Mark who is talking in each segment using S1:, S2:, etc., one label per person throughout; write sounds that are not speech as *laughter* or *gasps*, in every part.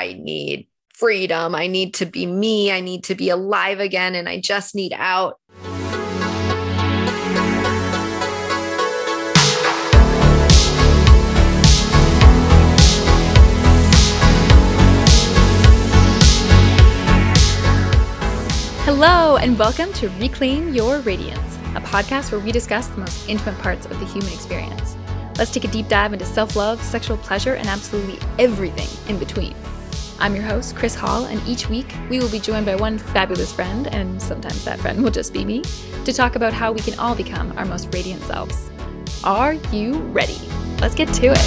S1: I need freedom. I need to be me. I need to be alive again. And I just need out.
S2: Hello, and welcome to Reclaim Your Radiance, a podcast where we discuss the most intimate parts of the human experience. Let's take a deep dive into self love, sexual pleasure, and absolutely everything in between. I'm your host, Chris Hall, and each week we will be joined by one fabulous friend, and sometimes that friend will just be me, to talk about how we can all become our most radiant selves. Are you ready? Let's get to it.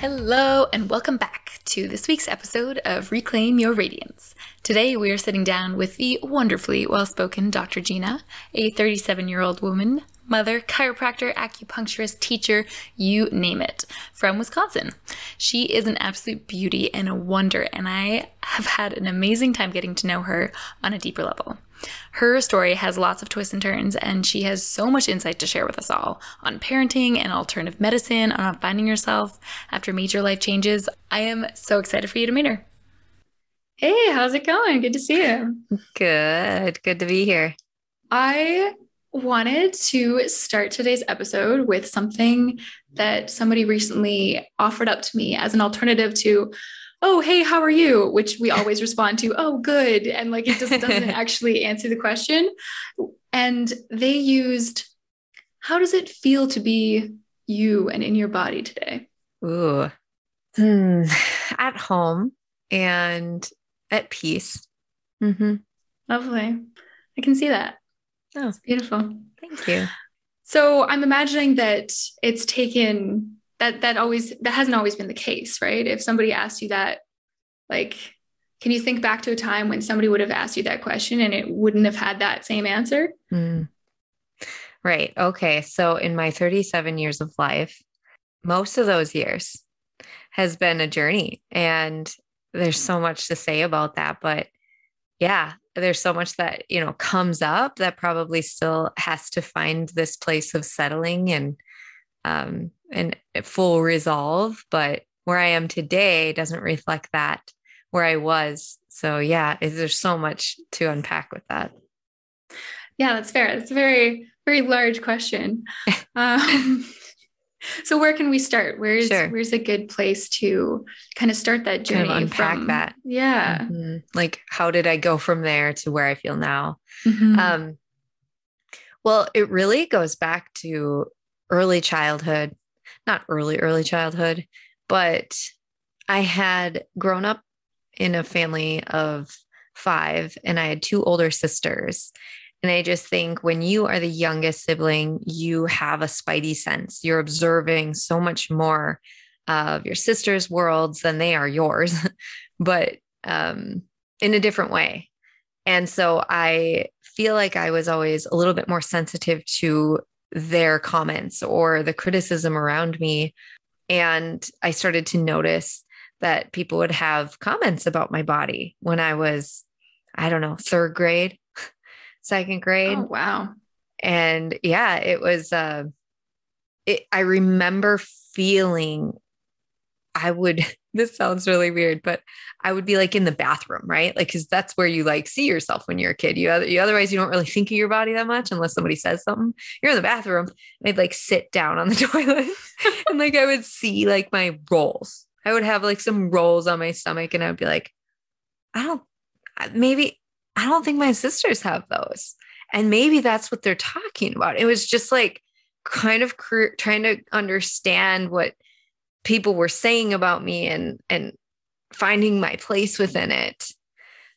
S2: Hello, and welcome back to this week's episode of Reclaim Your Radiance. Today, we are sitting down with the wonderfully well spoken Dr. Gina, a 37 year old woman, mother, chiropractor, acupuncturist, teacher, you name it, from Wisconsin. She is an absolute beauty and a wonder, and I have had an amazing time getting to know her on a deeper level. Her story has lots of twists and turns, and she has so much insight to share with us all on parenting and alternative medicine, on finding yourself after major life changes. I am so excited for you to meet her. Hey, how's it going? Good to see you.
S1: Good. Good to be here.
S2: I wanted to start today's episode with something that somebody recently offered up to me as an alternative to oh, hey, how are you? Which we always respond to, oh, good. And like it just *laughs* doesn't actually answer the question. And they used, how does it feel to be you and in your body today?
S1: Ooh. Hmm. *sighs* At home and at peace.
S2: Mm-hmm. Lovely. I can see that. Oh, it's beautiful.
S1: Thank you.
S2: So I'm imagining that it's taken that that always that hasn't always been the case right? If somebody asked you that like can you think back to a time when somebody would have asked you that question and it wouldn't have had that same answer? Mm.
S1: right. Okay. So in my 37 years of life most of those years has been a journey and there's so much to say about that but yeah there's so much that you know comes up that probably still has to find this place of settling and um, and full resolve. But where I am today doesn't reflect that where I was. So yeah, there's so much to unpack with that.
S2: Yeah, that's fair. It's a very, very large question. *laughs* um, *laughs* so where can we start? Where's sure. where's a good place to kind of start that journey?
S1: Kind of unpack
S2: from,
S1: that.
S2: Yeah. Mm-hmm.
S1: Like how did I go from there to where I feel now? Mm-hmm. Um, well, it really goes back to early childhood, not early, early childhood, but I had grown up in a family of five and I had two older sisters. And I just think when you are the youngest sibling, you have a spidey sense. You're observing so much more of your sister's worlds than they are yours, *laughs* but um, in a different way. And so I feel like I was always a little bit more sensitive to their comments or the criticism around me. And I started to notice that people would have comments about my body when I was, I don't know, third grade, *laughs* second grade. Oh,
S2: wow.
S1: And yeah, it was, uh, it, I remember feeling I would, this sounds really weird, but I would be like in the bathroom, right? Like, cause that's where you like see yourself when you're a kid. You, you otherwise you don't really think of your body that much unless somebody says something. You're in the bathroom. I'd like sit down on the *laughs* toilet *laughs* and like I would see like my rolls. I would have like some rolls on my stomach and I would be like, I don't, maybe, I don't think my sisters have those. And maybe that's what they're talking about. It was just like kind of cr- trying to understand what people were saying about me and and finding my place within it.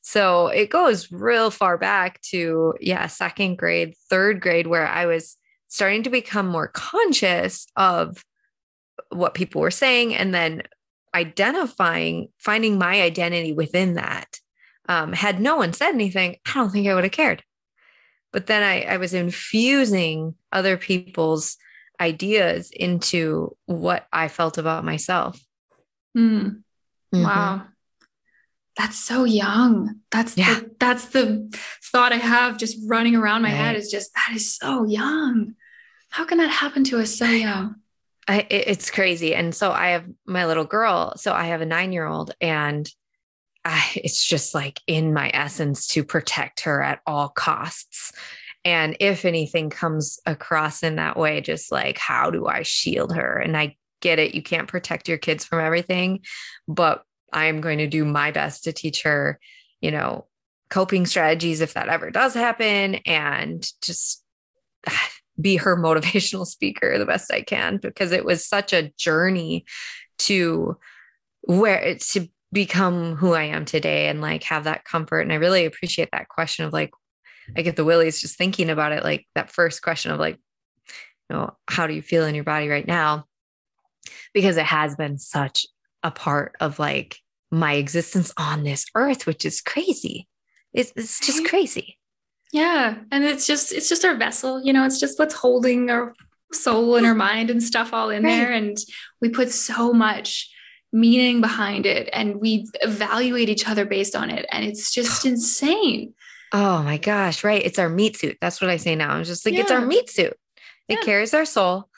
S1: So it goes real far back to yeah second grade third grade where i was starting to become more conscious of what people were saying and then identifying finding my identity within that. Um, had no one said anything i don't think i would have cared. But then I, I was infusing other people's ideas into what I felt about myself.
S2: Mm. Mm-hmm. Wow. that's so young. That's
S1: Yeah.
S2: the, that's the thought I have just running around my head is just that is so young. How can that happen to us so young?
S1: I, it's crazy. And so I have my little girl. So I have a nine year old, and I, it's just like in my essence to protect her at all costs. And if anything comes across in that way, just like, how do I shield her? And I get it. You can't protect your kids from everything, but I am going to do my best to teach her, you know, coping strategies if that ever does happen and just *sighs* be her *laughs* motivational speaker the best I can because it was such a journey to where to become who I am today and like have that comfort. And I really appreciate that question of like, I get the willies just thinking about it, like that first question of like, you know, how do you feel in your body right now? Because it has been such a part of like my existence on this earth, which is crazy. It's, it's just crazy.
S2: Yeah. And it's just it's just our vessel, you know, it's just what's holding our soul and our mind and stuff all in there. And we put so much meaning behind it and we evaluate each other based on it. And it's just *sighs* insane.
S1: Oh my gosh, right. It's our meat suit. That's what I say now. I'm just like, it's our meat suit. It
S2: Yeah.
S1: carries our soul.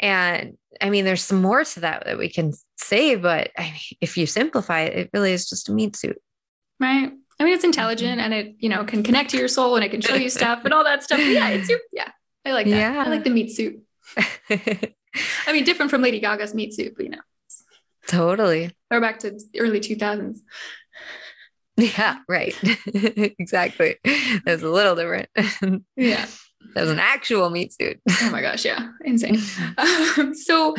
S1: And I mean, there's some more to that that we can say, but I mean, if you simplify it, it really is just a meat suit.
S2: Right. I mean, it's intelligent mm-hmm. and it, you know, can connect to your soul and it can show you stuff and all that stuff. But yeah, it's your, *laughs* yeah. I like that.
S1: Yeah.
S2: I like the meat suit. *laughs* I mean, different from Lady Gaga's meat suit, but you know,
S1: totally.
S2: or back to early 2000s.
S1: Yeah, right. *laughs* exactly. That was a little different. that *laughs*
S2: Yeah.
S1: was an actual meat suit.
S2: Oh my gosh. Yeah. Insane. *laughs* Um, so,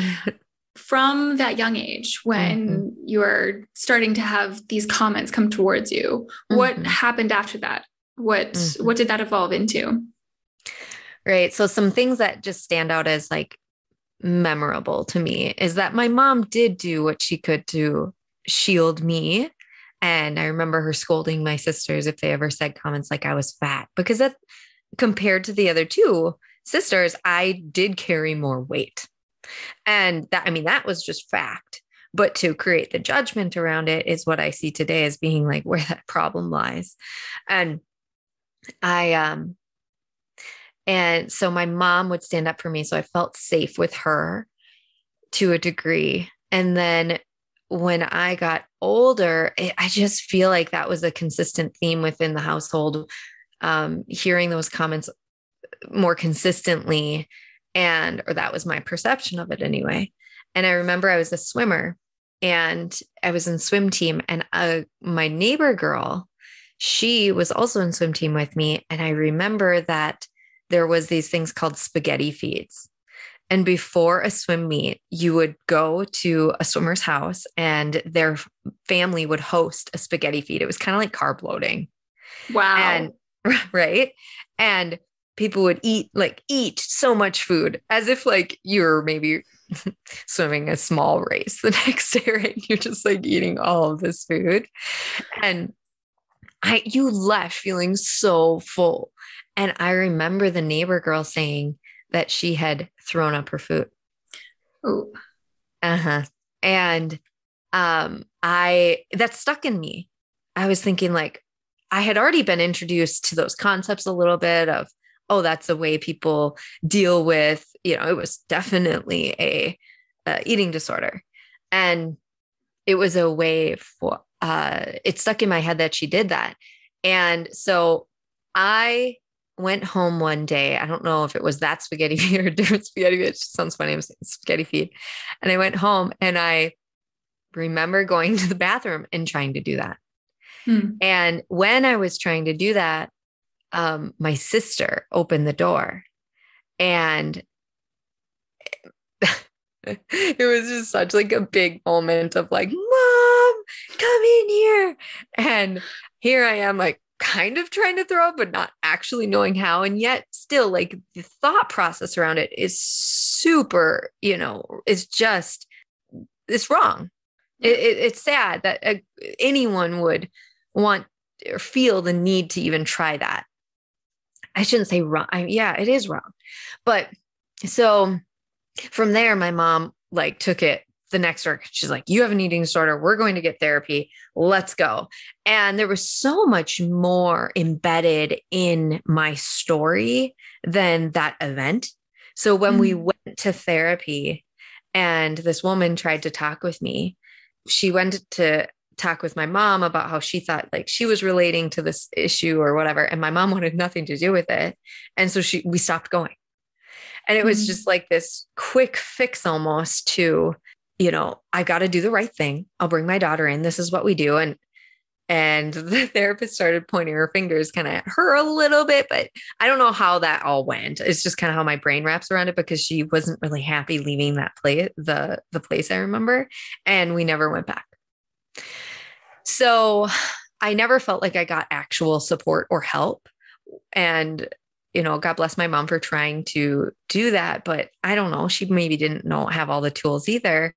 S2: from that young age, when you're starting to have these comments come towards you, what
S1: Mhm.
S2: happened after that? What
S1: Mhm.
S2: what did that evolve into?
S1: Right. So some things that just stand out as like memorable to me is that my mom did do what she could to shield me. And I remember her scolding my sisters if they ever said comments like I was fat, because that compared to the other two sisters, I did carry more weight. And that, I mean, that was just fact. But to create the judgment around it is what I see today as being like where that problem lies. And I, um, and so my mom would stand up for me. So I felt safe with her to a degree. And then when I got older, it, I just feel like that was a consistent theme within the household, um, hearing those comments more consistently. And, or that was my perception of it anyway. And I remember I was a swimmer and I was in swim team, and uh, my neighbor girl, she was also in swim team with me. And I remember that there was these things called spaghetti feeds. And before a swim meet, you would go to a swimmer's house and their family would host a spaghetti feed. It was kind of like carb loading.
S2: Wow.
S1: And *laughs* right. And people would eat like eat so much food as if like you're maybe *laughs* swimming a small race the *laughs* next day, right? You're just like eating all of this food. And I you left feeling so full. And I remember the neighbor girl saying that she had thrown up her food.
S2: oh,
S1: Uh-huh. And um I that stuck in me. I was thinking like I had already been introduced to those concepts a little bit of oh that's the way people deal with, you know, it was definitely a, uh eating disorder. And it was a way for uh it stuck in my head that she did that. And so I went home one day. I don't know if it was that spaghetti *laughs* feed or a different spaghetti feed. It just sounds funny. It was spaghetti feed. And I went home and I remember going *laughs* to the bathroom and trying to do that.
S2: Hmm.
S1: And when I was trying to do that, um, my sister opened the door and *laughs* it was just such like a big moment of like, mom, come in here. And here I am, like kind of trying to throw up, but not actually knowing how. And yet still like the thought process around it is super, you know, it's just, it's wrong. It, it, it's sad that uh, anyone would want or feel the need to even try that. I shouldn't say wrong. I, yeah, it is wrong. But so from there, my mom like took it the next work. She's like, You have an eating disorder. We're going to get therapy. Let's go. And there was so much more embedded in my story than that event. So when mm-hmm. we mm. went to therapy and this woman tried to talk with me, she went to talk with my mom about how she thought like she was relating to this issue or whatever and my mom wanted nothing to do with it and so she we stopped going and it was mm-hmm. just like this quick fix almost to you know i got to do the right thing i'll bring my daughter in this is what we do and and *laughs* the therapist started pointing her fingers kind of at her a little bit but i don't know how that all went it's just kind of how my brain wraps around it because she wasn't really happy leaving that place the the place i remember and we never went back so I never felt like I got actual support or help. And, you know, God bless my mom for trying to do that. But I don't know, she maybe didn't know have all the tools either.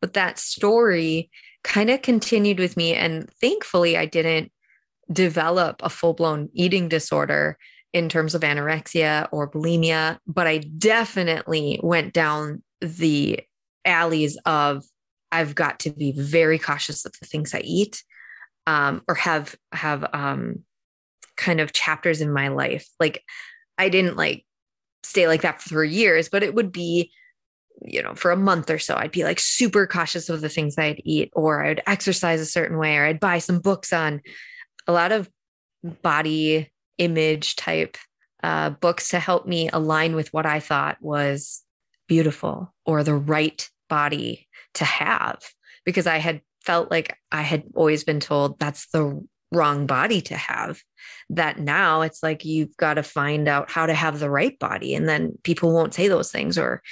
S1: But that story kind of continued with me. And thankfully, I didn't develop a full blown eating disorder in terms of anorexia or bulimia, but I definitely went down the alleys of I've got to be very cautious of the things I eat um, or have have um, kind of chapters in my life. Like I didn't like stay like that for years, but it would be, you know, for a month or so, I'd be like super cautious of the things I'd eat, or I'd exercise a certain way, or I'd buy some books on a lot of body image type uh, books to help me align with what I thought was beautiful or the right body to have because I had felt like I had always been told that's the wrong body to have. That now it's like you've got to find out how to have the right body. And then people won't say those things or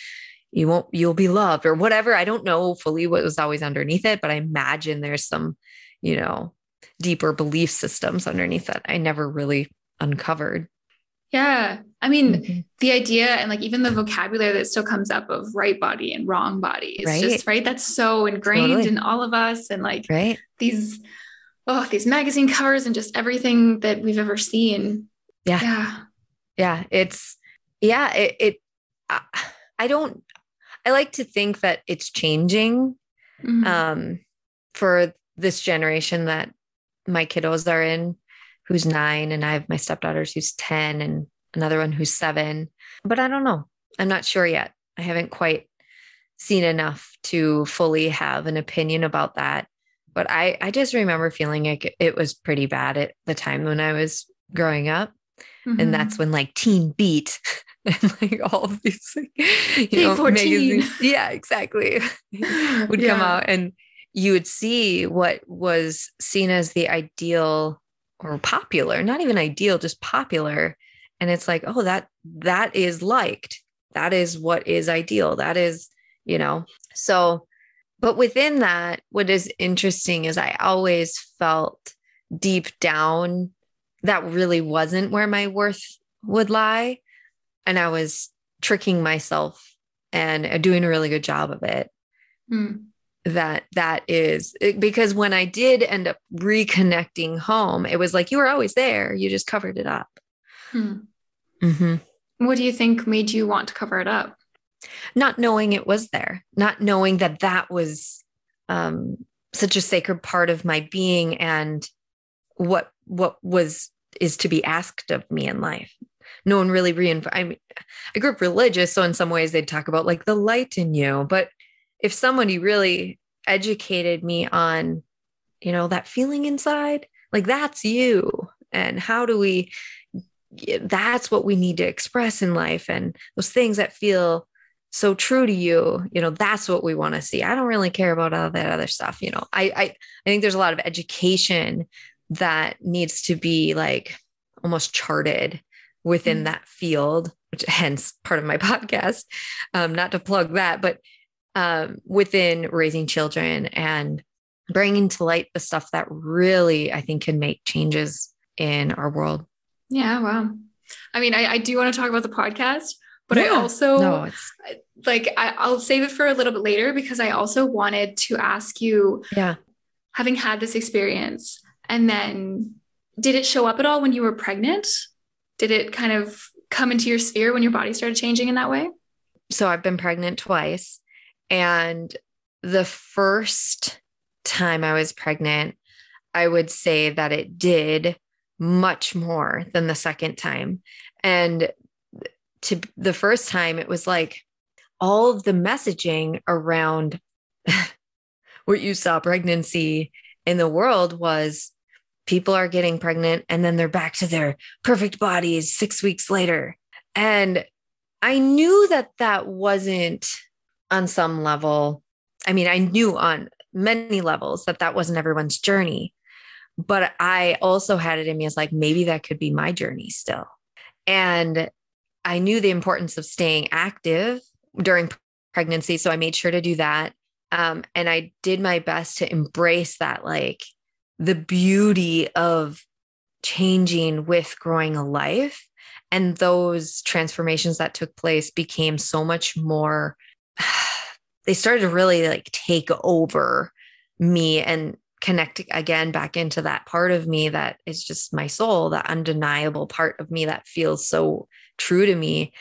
S1: you won't, you'll be loved or whatever. I don't know fully what was always underneath it, but I imagine there's some, you know, deeper belief systems underneath that I never really uncovered.
S2: Yeah. I mean, mm-hmm. the idea and like even the vocabulary that still comes up of right body and wrong body is right. just right. That's so ingrained totally. in all of us. And like
S1: right.
S2: these, oh, these magazine covers and just everything that we've ever seen.
S1: Yeah. Yeah. Yeah. It's, yeah. It, it I, I don't, I like to think that it's changing mm-hmm. um, for this generation that my kiddos are in who's nine, and I have my stepdaughters who's 10 and another one who's seven. But I don't know. I'm not sure yet. I haven't quite seen enough to fully have an opinion about that. But I, I just remember feeling like it was pretty bad at the time when I was growing up. Mm-hmm. And that's when like Teen Beat *laughs* *laughs* and like all of these, you know, magazines. Yeah, exactly. *laughs* would yeah. come out and you would see what was seen as the ideal or popular, not even ideal, just popular. And it's like, oh, that that is liked. That is what is ideal. That is, you know. So, but within that, what is interesting is I always felt deep down that really wasn't where my worth would lie. And I was tricking myself and doing a really good job of it. Hmm that that is because when I did end up reconnecting home, it was like you were always there. You just covered it up. Hmm.
S2: Mm-hmm. What do you think made you want to cover it up?
S1: Not knowing it was there, not knowing that that was um, such a sacred part of my being and what what was is to be asked of me in life. No one really reinforced. I mean, I grew up religious, so in some ways they'd talk about like the light in you, but if somebody really educated me on, you know, that feeling inside, like that's you. And how do we, that's what we need to express in life. And those things that feel so true to you, you know, that's what we want to see. I don't really care about all that other stuff. You know, I, I, I think there's a lot of education that needs to be like almost charted within mm-hmm. that field, which *laughs* hence part of my *laughs* podcast. Um, not to plug that, but um, within raising children and bringing to light the stuff that really I think can make changes in our world.
S2: Yeah, wow. I mean, I, I do want to talk about the podcast, but yeah. I also no, like I, will save it for a little bit later because I also wanted to ask you,
S1: yeah,
S2: having had this experience, and then did it show up at all when you were pregnant? Did it kind of come into your sphere when your body started changing in that way?
S1: So I've been pregnant twice. And the first time I was pregnant, I would say that it did much more than the second time. And to the first time, it was like all of the messaging around *laughs* what you saw pregnancy in the world was people are getting pregnant and then they're back to their perfect bodies six weeks later. And I knew that that wasn't on some level. I mean, I knew on many levels that that wasn't everyone's journey. But I also had it in me as like, maybe that could be my journey still. And I knew the importance of staying active during pregnancy. So I made sure to do that. Um, and I did my best to embrace that, like the beauty of changing with growing a life. And those transformations that took place became so much more, *sighs* they started to really like take over me and connect again back into that part of me that is just my soul, that undeniable part of me that feels so true to me.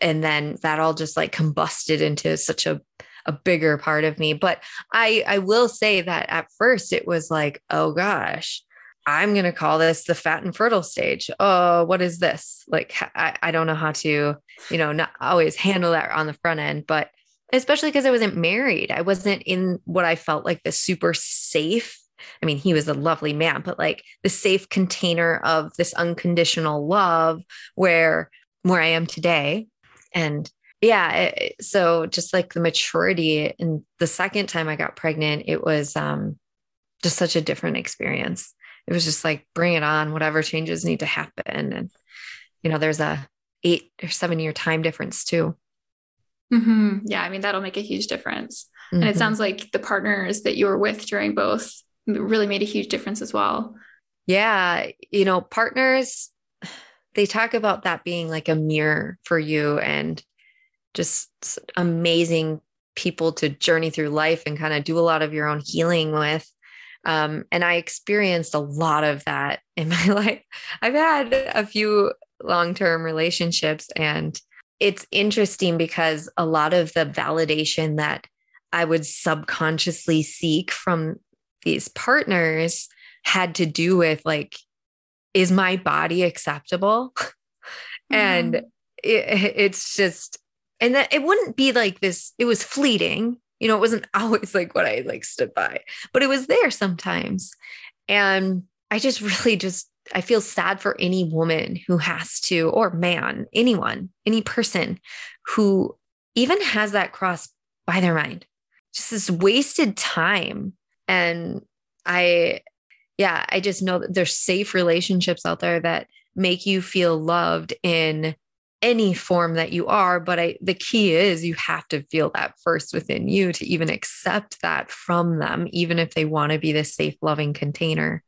S1: And then that all just like combusted into such a a bigger part of me. But I I will say that at first it was like, oh gosh, I'm going to call this the fat and fertile stage. Oh, what is this? Like, I, I don't know how to, you know, not always handle that on the front end, but especially because I wasn't married. I wasn't in what I felt like the super safe. I mean, he was a lovely man, but like the safe container of this unconditional love where where I am today. And yeah, it, so just like the maturity and the second time I got pregnant, it was um just such a different experience. It was just like bring it on, whatever changes need to happen and you know, there's a 8 or 7 year time difference too.
S2: Mm-hmm. Yeah, I mean, that'll make a huge difference. Mm-hmm. And it mm-hmm. sounds like the partners that you were with during both really made a huge difference as well.
S1: Yeah. You know, partners, they talk about that being like a mirror for you and just amazing people to journey through life and kind of do a lot of your own healing with. Um, and I experienced a lot of that *laughs* in my life. I've had a few long term relationships and it's interesting because a lot of the validation that I would subconsciously seek from these partners had to do with like, is my body acceptable? *laughs* Mm-hmm. and it, it's just, and that it wouldn't be like this, it was fleeting. You know, it wasn't *laughs* always like what I like stood by, but it was there sometimes. And I just really just I feel sad for any woman who has to, or man, anyone, any person who even has that cross by their mind, just this wasted time. And I, yeah, I just know that there's safe relationships out there that make you feel loved in any form that you are. But I, the key is you have to feel that first within you to even accept that from them, even if they want to be this safe, loving container.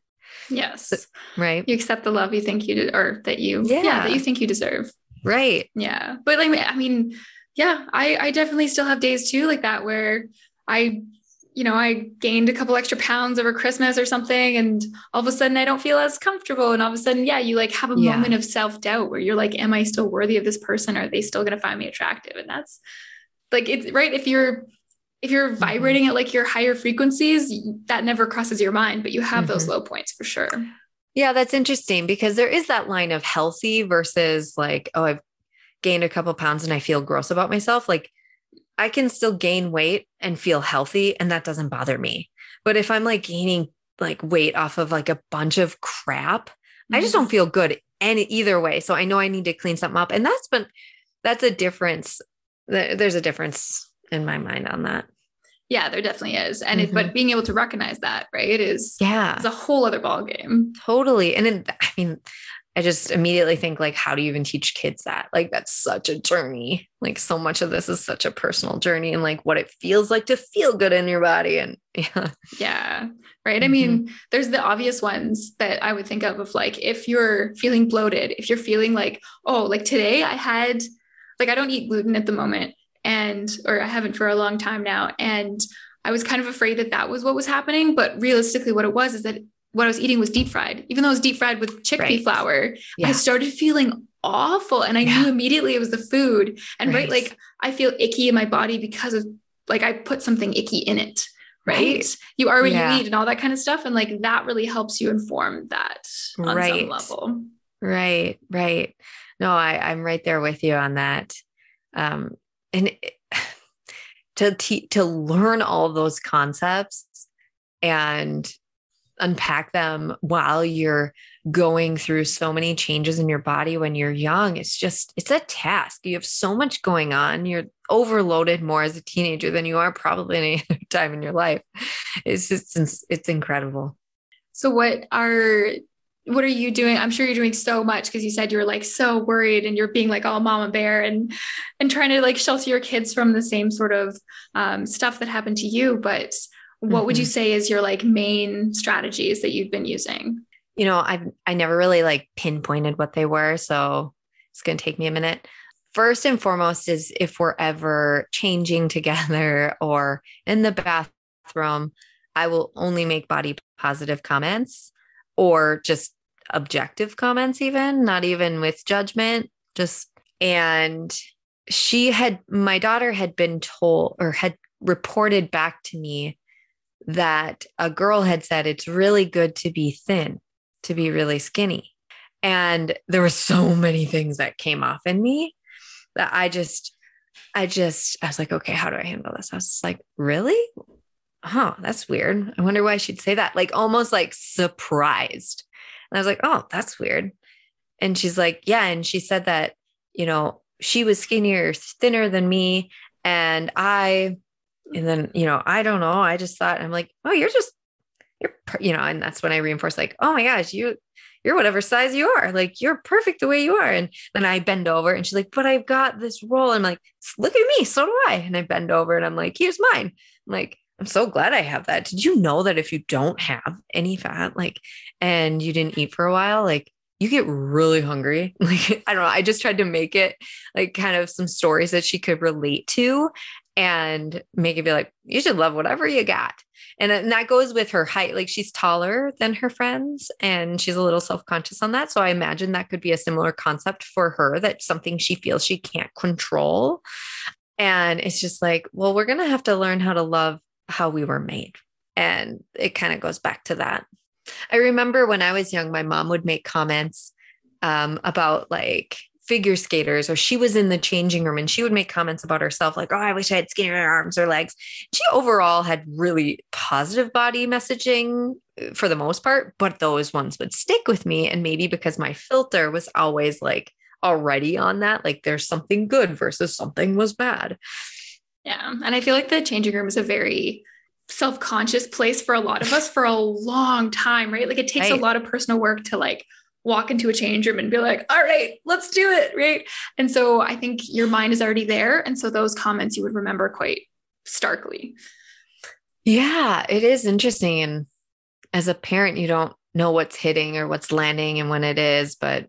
S2: Yes.
S1: Right.
S2: You accept the love you think you de- or that you yeah. yeah, that you think you deserve.
S1: Right.
S2: Yeah. But like I mean, yeah, I I definitely still have days too like that where I you know, I gained a couple extra pounds over Christmas or something, and all of a sudden I don't feel as comfortable. And all of a sudden, yeah, you like have a yeah. moment of self doubt where you're like, Am I still worthy of this person? Are they still going to find me attractive? And that's like, it's right. If you're if you're mm-hmm. vibrating at like your higher frequencies, that never crosses your mind, but you have mm-hmm. those low points for sure.
S1: Yeah, that's interesting because there is that line of healthy versus like, oh, I've gained a couple pounds and I feel gross about myself. Like, I can still gain weight and feel healthy, and that doesn't bother me. But if I'm like gaining like weight off of like a bunch of crap, mm-hmm. I just don't mm-hmm. feel good any either way. So I know I need to clean something up. And that's been that's a difference. There's a difference in my mind on that.
S2: Yeah, there definitely is. And mm-hmm. it, but mm-hmm. being able to recognize that, right, is
S1: yeah,
S2: it's a whole other ball game.
S1: Totally. And then I mean, I just immediately think like, how do you even teach kids that? Like, that's such a journey. Like, so much of this is such a personal journey and like what it feels like to feel good in your body. And *laughs* yeah.
S2: Yeah. Right. Mm-hmm. I mean, there's the obvious ones that I would think of of like, if you're feeling bloated, if you're feeling like, oh, like today I had, like, I don't eat gluten at the moment and or I haven't for a long time now and I was kind of afraid that that was what was happening but realistically what it was is that what I was eating was deep fried even though it was deep fried with chickpea right. flour yeah. I started feeling awful and I yeah. knew immediately it was the food and right. right like I feel icky in my body because of like I put something icky in it. Right. right. You are what yeah. you eat and all that kind of stuff. And like that really helps you inform that on right. some level.
S1: Right. Right. No, I, I'm right there with you on that. Um, and it, *sighs* to te- to learn all those concepts and unpack them while you're going through so many changes in your body when you're young. It's just it's a task. You have so much going on. You're overloaded more as a teenager than you are probably any *laughs* other time in your life. It's just it's, incredible.
S2: So what are what are you doing? I'm sure you're doing so much because you said you were like so worried and you're being like all mama bear and and trying to like shelter your kids from the same sort of um, stuff that happened to you. But what mm-hmm. would you mm-hmm. say is your like main strategies that you've been using
S1: you know i i never really like pinpointed what they were so it's going to take me a minute first and foremost is if we're ever changing *laughs* together or in the bathroom i will only make body positive comments or just objective comments even not even with judgment just and she had my daughter had been told or had reported back to me that a girl had said it's really good to be thin, to be really skinny. And there were so many things that came off in me that I just, I just, I was like, okay, how do I handle this? I was just like, really? Huh, that's weird. I wonder why she'd say that. Like almost like surprised. And I was like, oh, that's weird. And she's like, yeah. And she said that, you know, she was skinnier, thinner than me. And I and then you know i don't know. I just thought i'm like oh you're just you're you know and that's when i reinforce like oh my gosh you you're whatever size you are. Like you're perfect the way you are. And then i bend over and she's like but i've got this roll i'm like look at me so do i. And i bend over and i'm like here's mine. I'm like i'm so glad i have that. Did you know that if you don't have any fat like and you didn't eat for a while like you get really hungry. *laughs* Like, I don't know. I just tried to make it like kind of some stories that she could relate to and make it be like, you should love whatever you got. And, and that goes with her height. Like she's taller than her friends and she's a little self conscious on that. So I imagine that could be a similar concept for her that something she feels she can't control. And it's just like, well, we're going to have to learn how to love how we were made. And it kind of goes back to that. I remember when I was young, my mom would make comments um, about like, figure skaters or she was in the changing room and she would make comments about herself like oh i wish i had skinnier arms or legs. She overall had really positive body messaging uh, for the most part but those ones would stick with me and maybe because my filter was always like already on that like there's something good versus something was bad.
S2: Yeah and i feel like the changing room is a very self-conscious place for a lot of us for a long time right? Like it takes right. a lot of personal work to like walk into a change room and be like, all right, let's do it. Right. And so I think your mind is already there. And so those comments you would remember quite starkly.
S1: Yeah, it is interesting. And as a parent, you don't know what's hitting or what's landing and when it is, but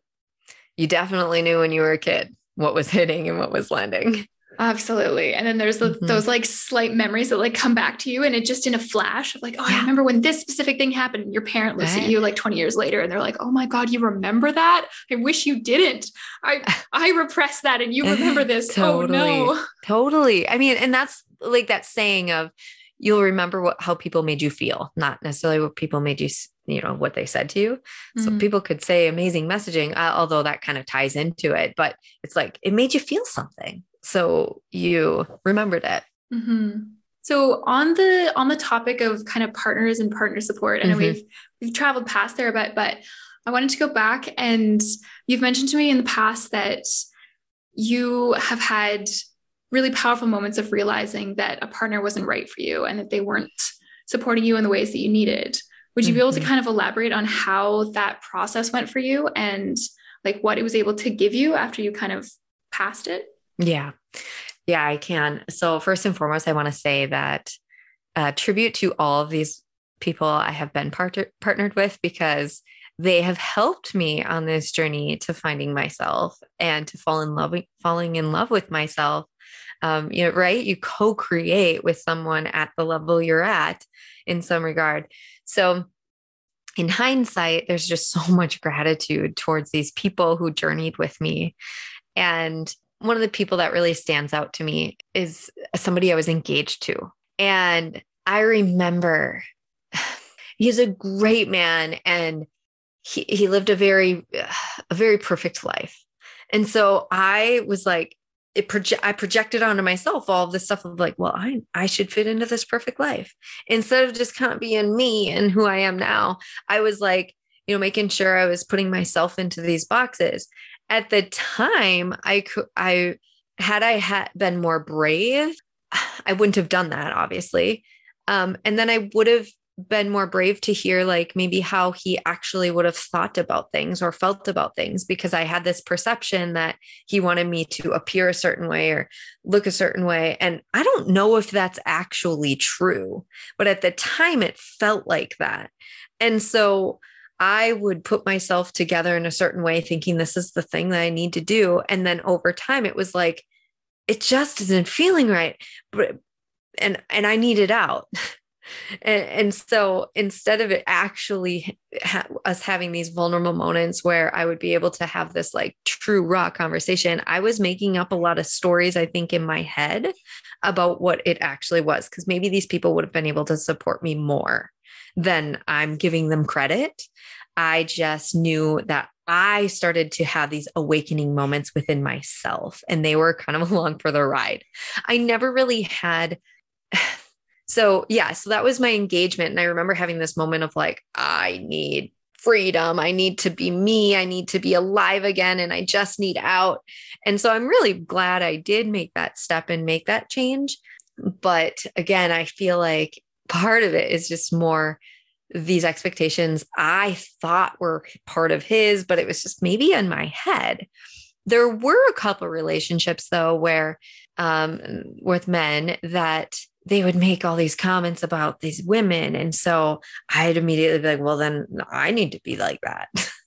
S1: you definitely knew when you were a kid what was hitting and what was landing.
S2: Absolutely. And then there's the, mm-hmm. those like slight memories that like come back to you and it just in a flash of like, oh, yeah. I remember when this specific thing happened. Your parent looks right. at you like 20 years later and they're like, oh my God, you remember that? I wish you didn't. I I repressed that and you remember *laughs* this. totally. Oh no.
S1: Totally. I mean, and that's like that saying of you'll remember what how people made you feel, not necessarily what people made you you know what they said to you mm-hmm. so people could say amazing messaging uh, although that kind of ties into it but it's like it made you feel something so you remembered it
S2: mm-hmm. so on the on the topic of kind of partners and partner support i know mm-hmm. we've we've traveled past there a bit but i wanted to go back and you've mentioned to me in the past that you have had really powerful moments of realizing that a partner wasn't right for you and that they weren't supporting you in the ways that you needed would you be able to mm-hmm. kind of elaborate on how that process went for you and like what it was able to give you after you kind of passed it
S1: yeah. Yeah, I can. So, first and foremost, I want to say that uh, tribute to all of these people I have been part- partnered with because they have helped me on this journey to finding myself and to fall in love, falling in love with myself. Um, you know, right? You co-create with someone at the level you're at in some regard. So, in hindsight, there's just so much gratitude towards these people who journeyed with me. And one of the people that really stands out to me is somebody I was engaged to. And I remember *sighs* he's a great man and he, he lived a very a very perfect life. And so I was like it project I projected onto myself all of this stuff of like, well, I I should fit into this perfect life. Instead of just kind of being me and who I am now, I was like, you know, making sure I was putting myself into these boxes. At the time, I could I had I had been more brave, I wouldn't have done that, obviously. Um, and then I would have been more brave to hear like maybe how he actually would have thought about things or felt about things because I had this perception that he wanted me to appear a certain way or look a certain way and I don't know if that's actually true but at the time it felt like that and so I would put myself together in a certain way thinking this is the thing that I need to do. And then over time it was like it just isn't feeling right. But and and I need it out. *laughs* And, and so instead of it actually ha- us having these vulnerable moments where I would be able to have this like true raw conversation, I was making up a lot of stories, I think, in my head about what it actually was. Because maybe these people would have been able to support me more than I'm giving them credit. I just knew that I started to have these awakening moments within myself, and they were kind of *laughs* along for the ride. I never really had *sighs* so yeah, so that was my engagement. And I remember having this moment of like, I need freedom. I need to be me. I need to be alive again. And I just need out. And so I'm really glad I did make that step and make that change. But again, I feel like part of it is just more these expectations I thought were part of his, but it was just maybe in my head. There were a couple relationships though where um, with men that they would make all these comments about these women. And so I'd immediately be like, well, then I need to be like that. *laughs*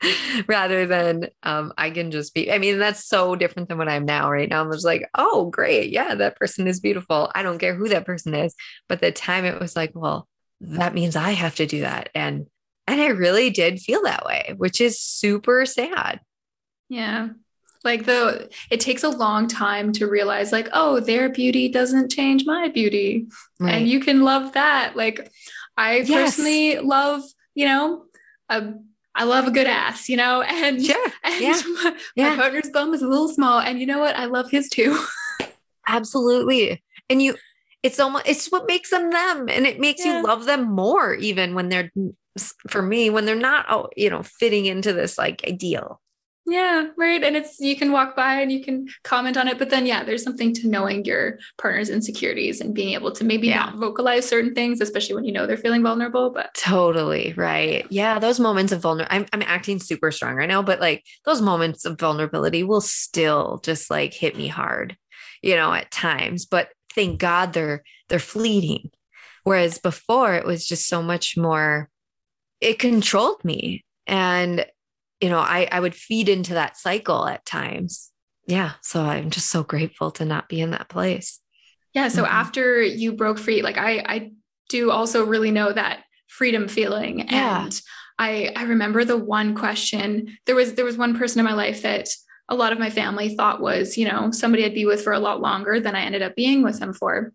S1: *laughs* Rather than um, I can just be, I mean, that's so different than what I'm now. Right now, I'm just like, oh, great. Yeah, that person is beautiful. I don't care who that person is. But the time it was like, well, that means I have to do that. And and I really did feel that way, which is super sad.
S2: Yeah. Like the it takes a long time to realize like, oh, their beauty doesn't change my beauty. Right. And you can love that. Like I yes. personally love, you know, a I love a good ass, you know, and
S1: yeah, *laughs*
S2: and
S1: yeah. *laughs*
S2: My,
S1: yeah.
S2: my partner's bum is a little small, and you know what? I love his too. *laughs*
S1: Absolutely, and you, it's almost it's what makes them them, and it makes yeah. you love them more, even when they're, mm, for me, when they're not, you know, fitting into this like ideal.
S2: Yeah, right. And it's you can walk by and you can comment on it, but then yeah, there's something to knowing your partner's insecurities and being able to maybe yeah. not vocalize certain things, especially when you know they're feeling vulnerable. But
S1: totally right. Yeah, those moments of vulnerability. I'm I'm acting super strong right now, but like those moments of vulnerability will still just like hit me hard, you know, at times. But thank God they're they're fleeting. Whereas before it was just so much more, it controlled me. And you know, I, I would feed into that cycle at times. Yeah. So I'm just so grateful to not be in that place.
S2: Yeah. So mm-hmm. after you broke free, like I, I do also really know that freedom feeling. Yeah. And I, I remember the one question there was, there was one person in my life that a lot of my family thought was, you know, somebody I'd be with for a lot longer than I ended up being with them for.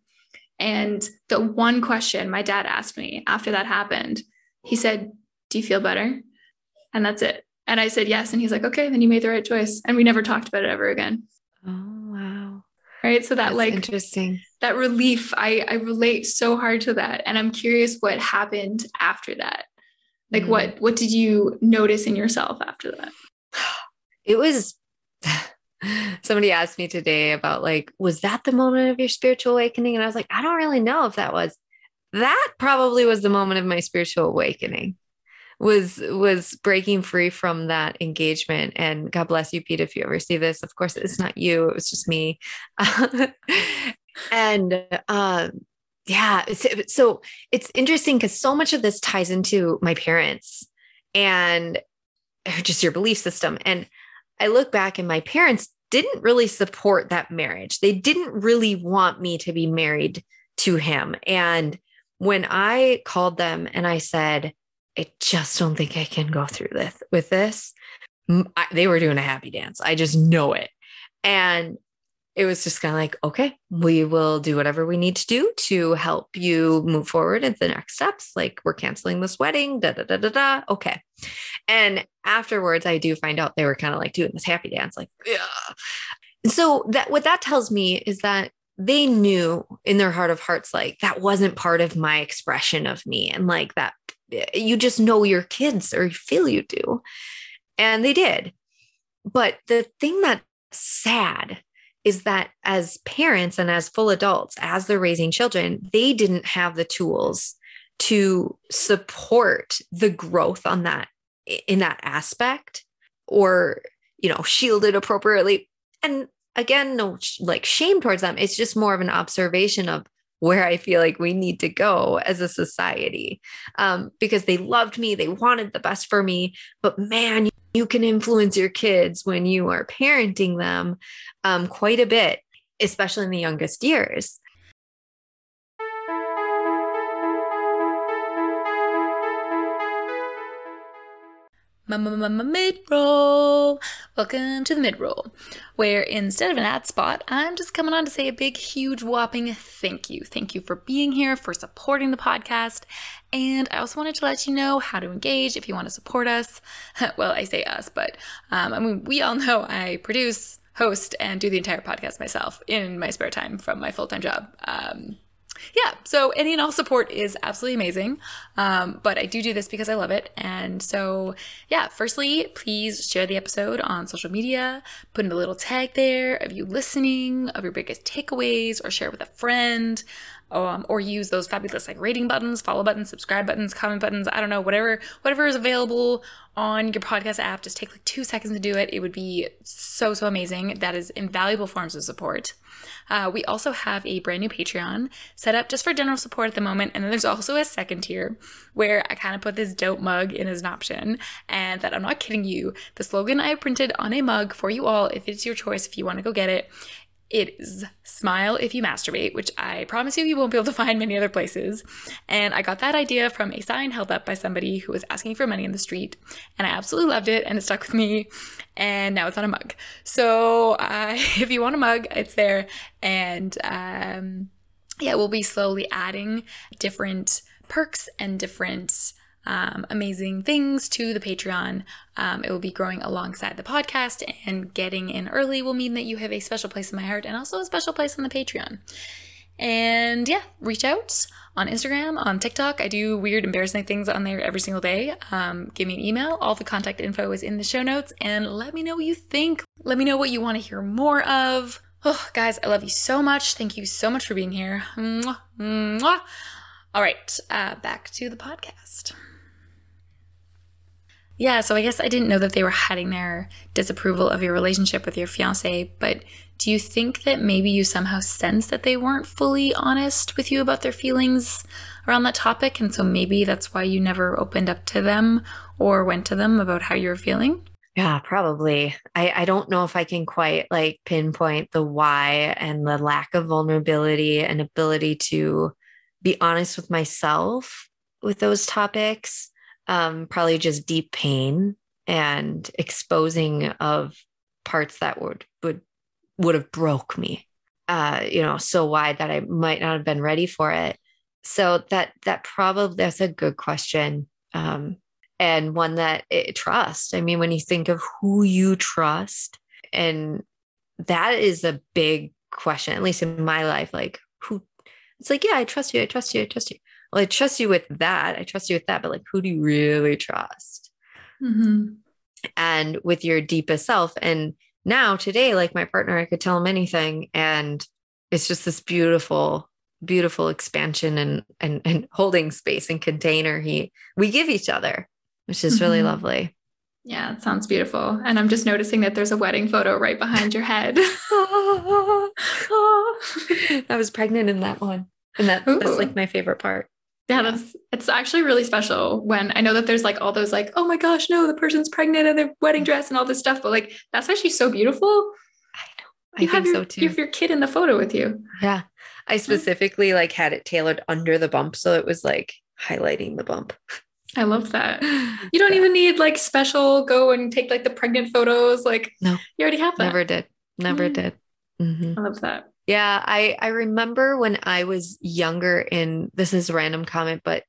S2: And the one question my dad asked me after that happened, he said, Do you feel better? And that's it. And I said yes. And he's like, okay, then you made the right choice. And we never talked about it ever again.
S1: Oh, wow.
S2: Right. So that That's like
S1: interesting.
S2: That relief, I, I relate so hard to that. And I'm curious what happened after that. Like mm. what what did you notice in yourself after that?
S1: It was *sighs* somebody asked me today about like, was that the moment of your spiritual awakening? And I was like, I don't really know if that was. That probably was the moment of my spiritual awakening was was breaking free from that engagement. And god bless you pete if you ever see this. Of course it's not you it was just me. *laughs* And um yeah so it's interesting because so much of this ties into my parents and just your belief system. And i look back and my parents didn't really support that marriage. They didn't really want me to be married to him. And when i called them and i said I just don't think I can go through this with this. I, they were doing a happy dance. I just know it. And it was just kind of like, okay, we will do whatever we need to do to help you move forward at the next steps. Like we're canceling this wedding, da da da da da. Okay. And afterwards, I do find out they were kind of like doing this happy dance, like, yeah. So that what that tells me is that they knew in their heart of hearts, like that wasn't part of my expression of me. And like that you just know your kids or you feel you do. And they did. But the thing that's sad is that as parents and as full adults, as they're raising children, they didn't have the tools to support the growth on that in that aspect or, you know, shield it appropriately. And again, no like shame towards them. It's just more of an observation of where I feel like we need to go as a society um, because they loved me, they wanted the best for me. But man, you can influence your kids when you are parenting them um, quite a bit, especially in the youngest years.
S2: Mid roll. Welcome to the mid roll, where instead of an ad spot, I'm just coming on to say a big, huge, whopping thank you. Thank you for being here, for supporting the podcast. And I also wanted to let you know how to engage if you want to support us. *laughs* well, I say us, but um, I mean, we all know I produce, host, and do the entire podcast myself in my spare time from my full time job. Um, yeah, so any and all support is absolutely amazing. Um, but I do do this because I love it. And so, yeah, firstly, please share the episode on social media, put in a little tag there of you listening, of your biggest takeaways, or share with a friend. Um, or use those fabulous like rating buttons, follow buttons, subscribe buttons, comment buttons. I don't know, whatever, whatever is available on your podcast app. Just take like two seconds to do it. It would be so so amazing. That is invaluable forms of support. Uh, we also have a brand new Patreon set up just for general support at the moment. And then there's also a second tier where I kind of put this dope mug in as an option. And that I'm not kidding you. The slogan I printed on a mug for you all, if it's your choice, if you want to go get it, it is Smile If You Masturbate, which I promise you you won't be able to find many other places. And I got that idea from a sign held up by somebody who was asking for money in the street. And I absolutely loved it and it stuck with me. And now it's on a mug. So uh, *laughs* if you want a mug, it's there. And um, yeah, we'll be slowly adding different perks and different um, amazing things to the Patreon. Um, it will be growing alongside the podcast, and getting in early will mean that you have a special place in my heart and also a special place on the Patreon. And yeah, reach out on Instagram, on TikTok. I do weird, embarrassing things on there every single day. Um, give me an email. All the contact info is in the show notes. And let me know what you think. Let me know what you want to hear more of. Oh, guys, I love you so much. Thank you so much for being here. Mwah, mwah. All right, uh, back to the podcast. Yeah, so I guess I didn't know that they were hiding their disapproval of your relationship with your fiance, but do you think that maybe you somehow sensed that they weren't fully honest with you about their feelings around that topic? And so maybe that's why you never opened up to them or went to them about how you were feeling?
S1: Yeah, probably. I, I don't know if I can quite like pinpoint the why and the lack of vulnerability and ability to be honest with myself with those topics um, probably just deep pain and exposing of parts that would would would have broke me uh you know so wide that i might not have been ready for it. So that that probably that's a good question um and one that it, trust. I mean when you think of who you trust and that is a big question at least in my life like who it's like yeah i trust you i trust you i trust you well, I trust you with that. I trust you with that, but like, who do you really trust? Mm-hmm. And with your deepest self. And now, today, like my partner, I could tell him anything. And it's just this beautiful, beautiful expansion and, and, and holding space and container he we give each other, which is mm-hmm. really lovely.
S2: Yeah, it sounds beautiful. And I'm just noticing that there's a wedding photo right behind your head. *laughs* *laughs* *laughs*
S1: I was pregnant in that one. And that, that's like my favorite part
S2: yeah that's it's actually really special when i know that there's like all those like oh my gosh no the person's pregnant and their wedding dress and all this stuff but like that's actually so beautiful.
S1: I know. I you think
S2: your,
S1: so too
S2: you have your kid in the photo with you.
S1: Yeah. I specifically like had it tailored under the bump so it was like highlighting the bump.
S2: I love that. *gasps* You don't yeah. even need like special go and take like the pregnant photos like
S1: no.
S2: you already have that.
S1: Never did. Never
S2: Mm.
S1: did. Mhm.
S2: I love that.
S1: Yeah, I I remember when I was younger in this is a random comment, but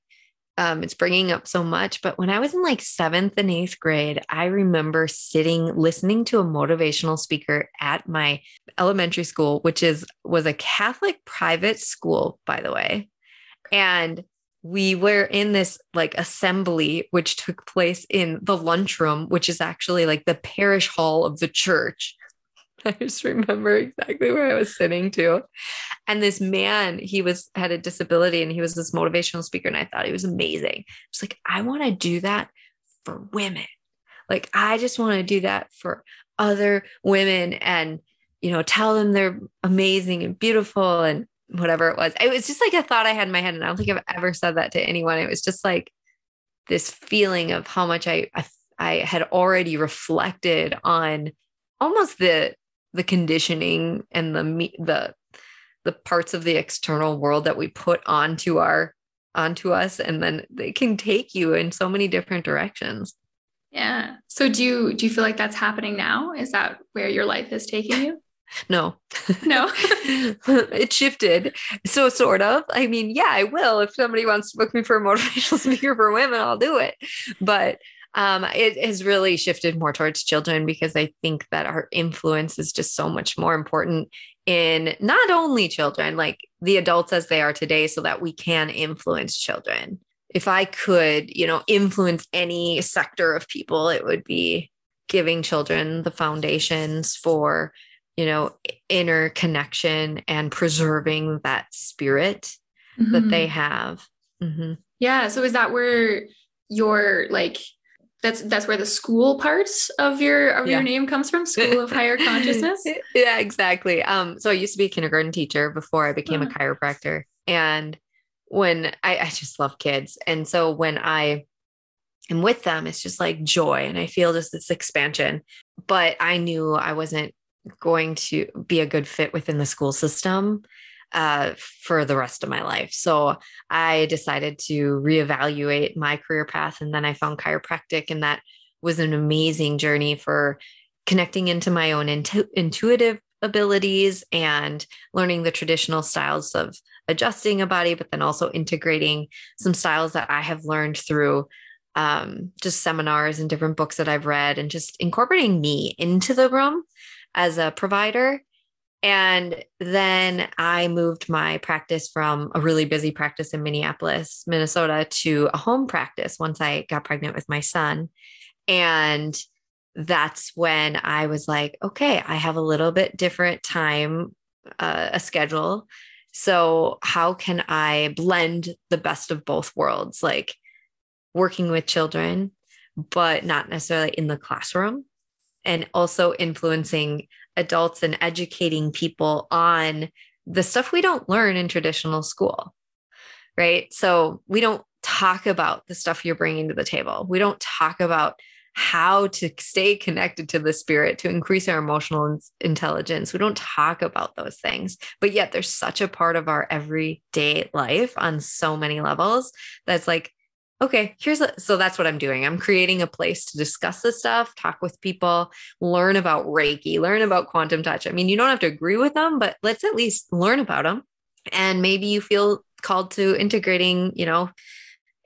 S1: um, it's bringing up so much. But when I was in like seventh and eighth grade, I remember sitting listening to a motivational speaker at my elementary school, which is was a Catholic private school, by the way, and we were in this like assembly which took place in the lunchroom which is actually like the parish hall of the church *laughs* I just remember exactly where I was sitting too. And this man, he was had a disability and he was this motivational speaker. And I thought he was amazing. It's like, I want to do that for women. Like, I just want to do that for other women and, you know, tell them they're amazing and beautiful and whatever it was. It was just like a thought I had in my head. And I don't think I've ever said that to anyone. It was just like this feeling of how much I, I, I had already reflected on almost the the conditioning and the the the parts of the external world that we put onto our onto us and then they can take you in so many different directions
S2: Yeah. So do you do you feel like that's happening now? Is that where your life is taking you? *laughs*
S1: no
S2: No. *laughs* *laughs*
S1: it shifted so sort of i mean yeah i will if somebody wants to book me for a motivational speaker for women i'll do it but um, it has really shifted more towards children because I think that our influence is just so much more important in not only children, like the adults as they are today, so that we can influence children. If I could, you know, influence any sector of people, it would be giving children the foundations for, you know, inner connection and preserving that spirit that
S2: Mhm.
S1: they have. Mhm.
S2: Yeah. So is that where your like that's that's where the school parts of your of
S1: Yeah.
S2: your name comes from? School of Higher *laughs* Consciousness?
S1: yeah, exactly. Um, so I used to be a kindergarten teacher before I became a chiropractor. And when I, I just love kids. And so when I am with them, it's just like joy. And I feel just this expansion. But I knew I wasn't going to be a good fit within the school system uh, for the rest of my life. So I decided to reevaluate my career path. And then I found chiropractic, and that was an amazing journey for connecting into my own intu- intuitive abilities and learning the traditional styles of adjusting a body, but then also integrating some styles that I have learned through um, just seminars and different books that I've read, and just incorporating me into the room as a provider. And then I moved my practice from a really busy practice in Minneapolis, Minnesota, to a home practice once I got pregnant with my son. And that's when I was like, okay, I have a little bit different time, uh, a schedule. So, how can I blend the best of both worlds, like working with children, but not necessarily in the classroom, and also influencing adults and educating people on the stuff we don't learn in traditional school, right? So, we don't talk about the stuff you're bringing to the table. We don't talk about how to stay connected to the spirit to increase our emotional intelligence. We don't talk about those things, but yet they're such a part of our everyday life on so many levels that's like, okay, here's a, so that's what I'm doing. I'm creating a place to discuss this stuff, talk with people, learn about Reiki, learn about quantum touch. I mean, you don't have to agree with them, but let's at least learn about them. And maybe you feel called to integrating, you know,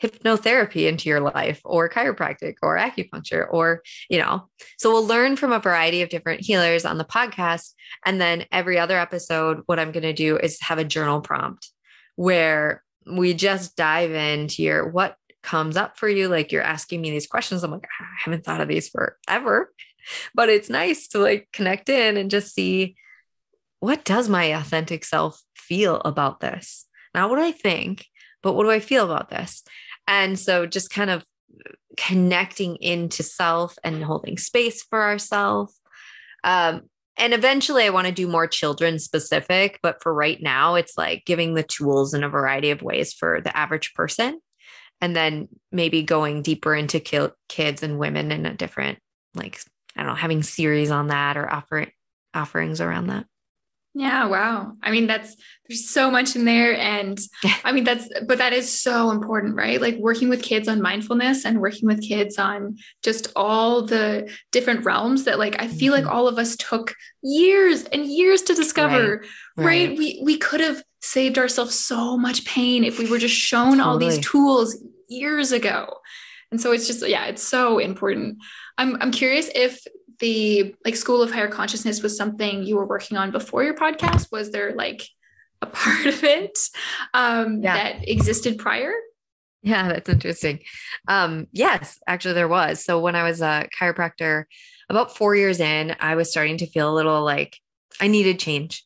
S1: hypnotherapy into your life or chiropractic or acupuncture or you know so we'll learn from a variety of different healers on the podcast and then every other episode what i'm going to do is have a journal prompt where we just dive into your what comes up for you like you're asking me these questions i'm like i haven't thought of these forever *laughs* but it's nice to like connect in and just see what does my authentic self feel about this not what i think but what do i feel about this and so just kind of connecting into self and holding space for ourselves. Um, and eventually I want to do more children specific, but for right now, it's like giving the tools in a variety of ways for the average person. And then maybe going deeper into ki- kids and women in a different, like, I don't know, having series on that or offering offerings around that.
S2: Yeah, wow. I mean, that's there's so much in there. And I mean, that's but that is so important, right? Like working with kids on mindfulness and working with kids on just all the different realms that like I feel mm-hmm. like all of us took years and years to discover, right? right. right? We we could have saved ourselves so much pain if we were just shown totally. all these tools years ago. And so it's just, yeah, it's so important. I'm I'm curious if the like school of higher consciousness was something you were working on before your podcast was there like a part of it um, yeah. that existed prior
S1: yeah that's interesting um, yes actually there was so when i was a chiropractor about four years in i was starting to feel a little like i needed change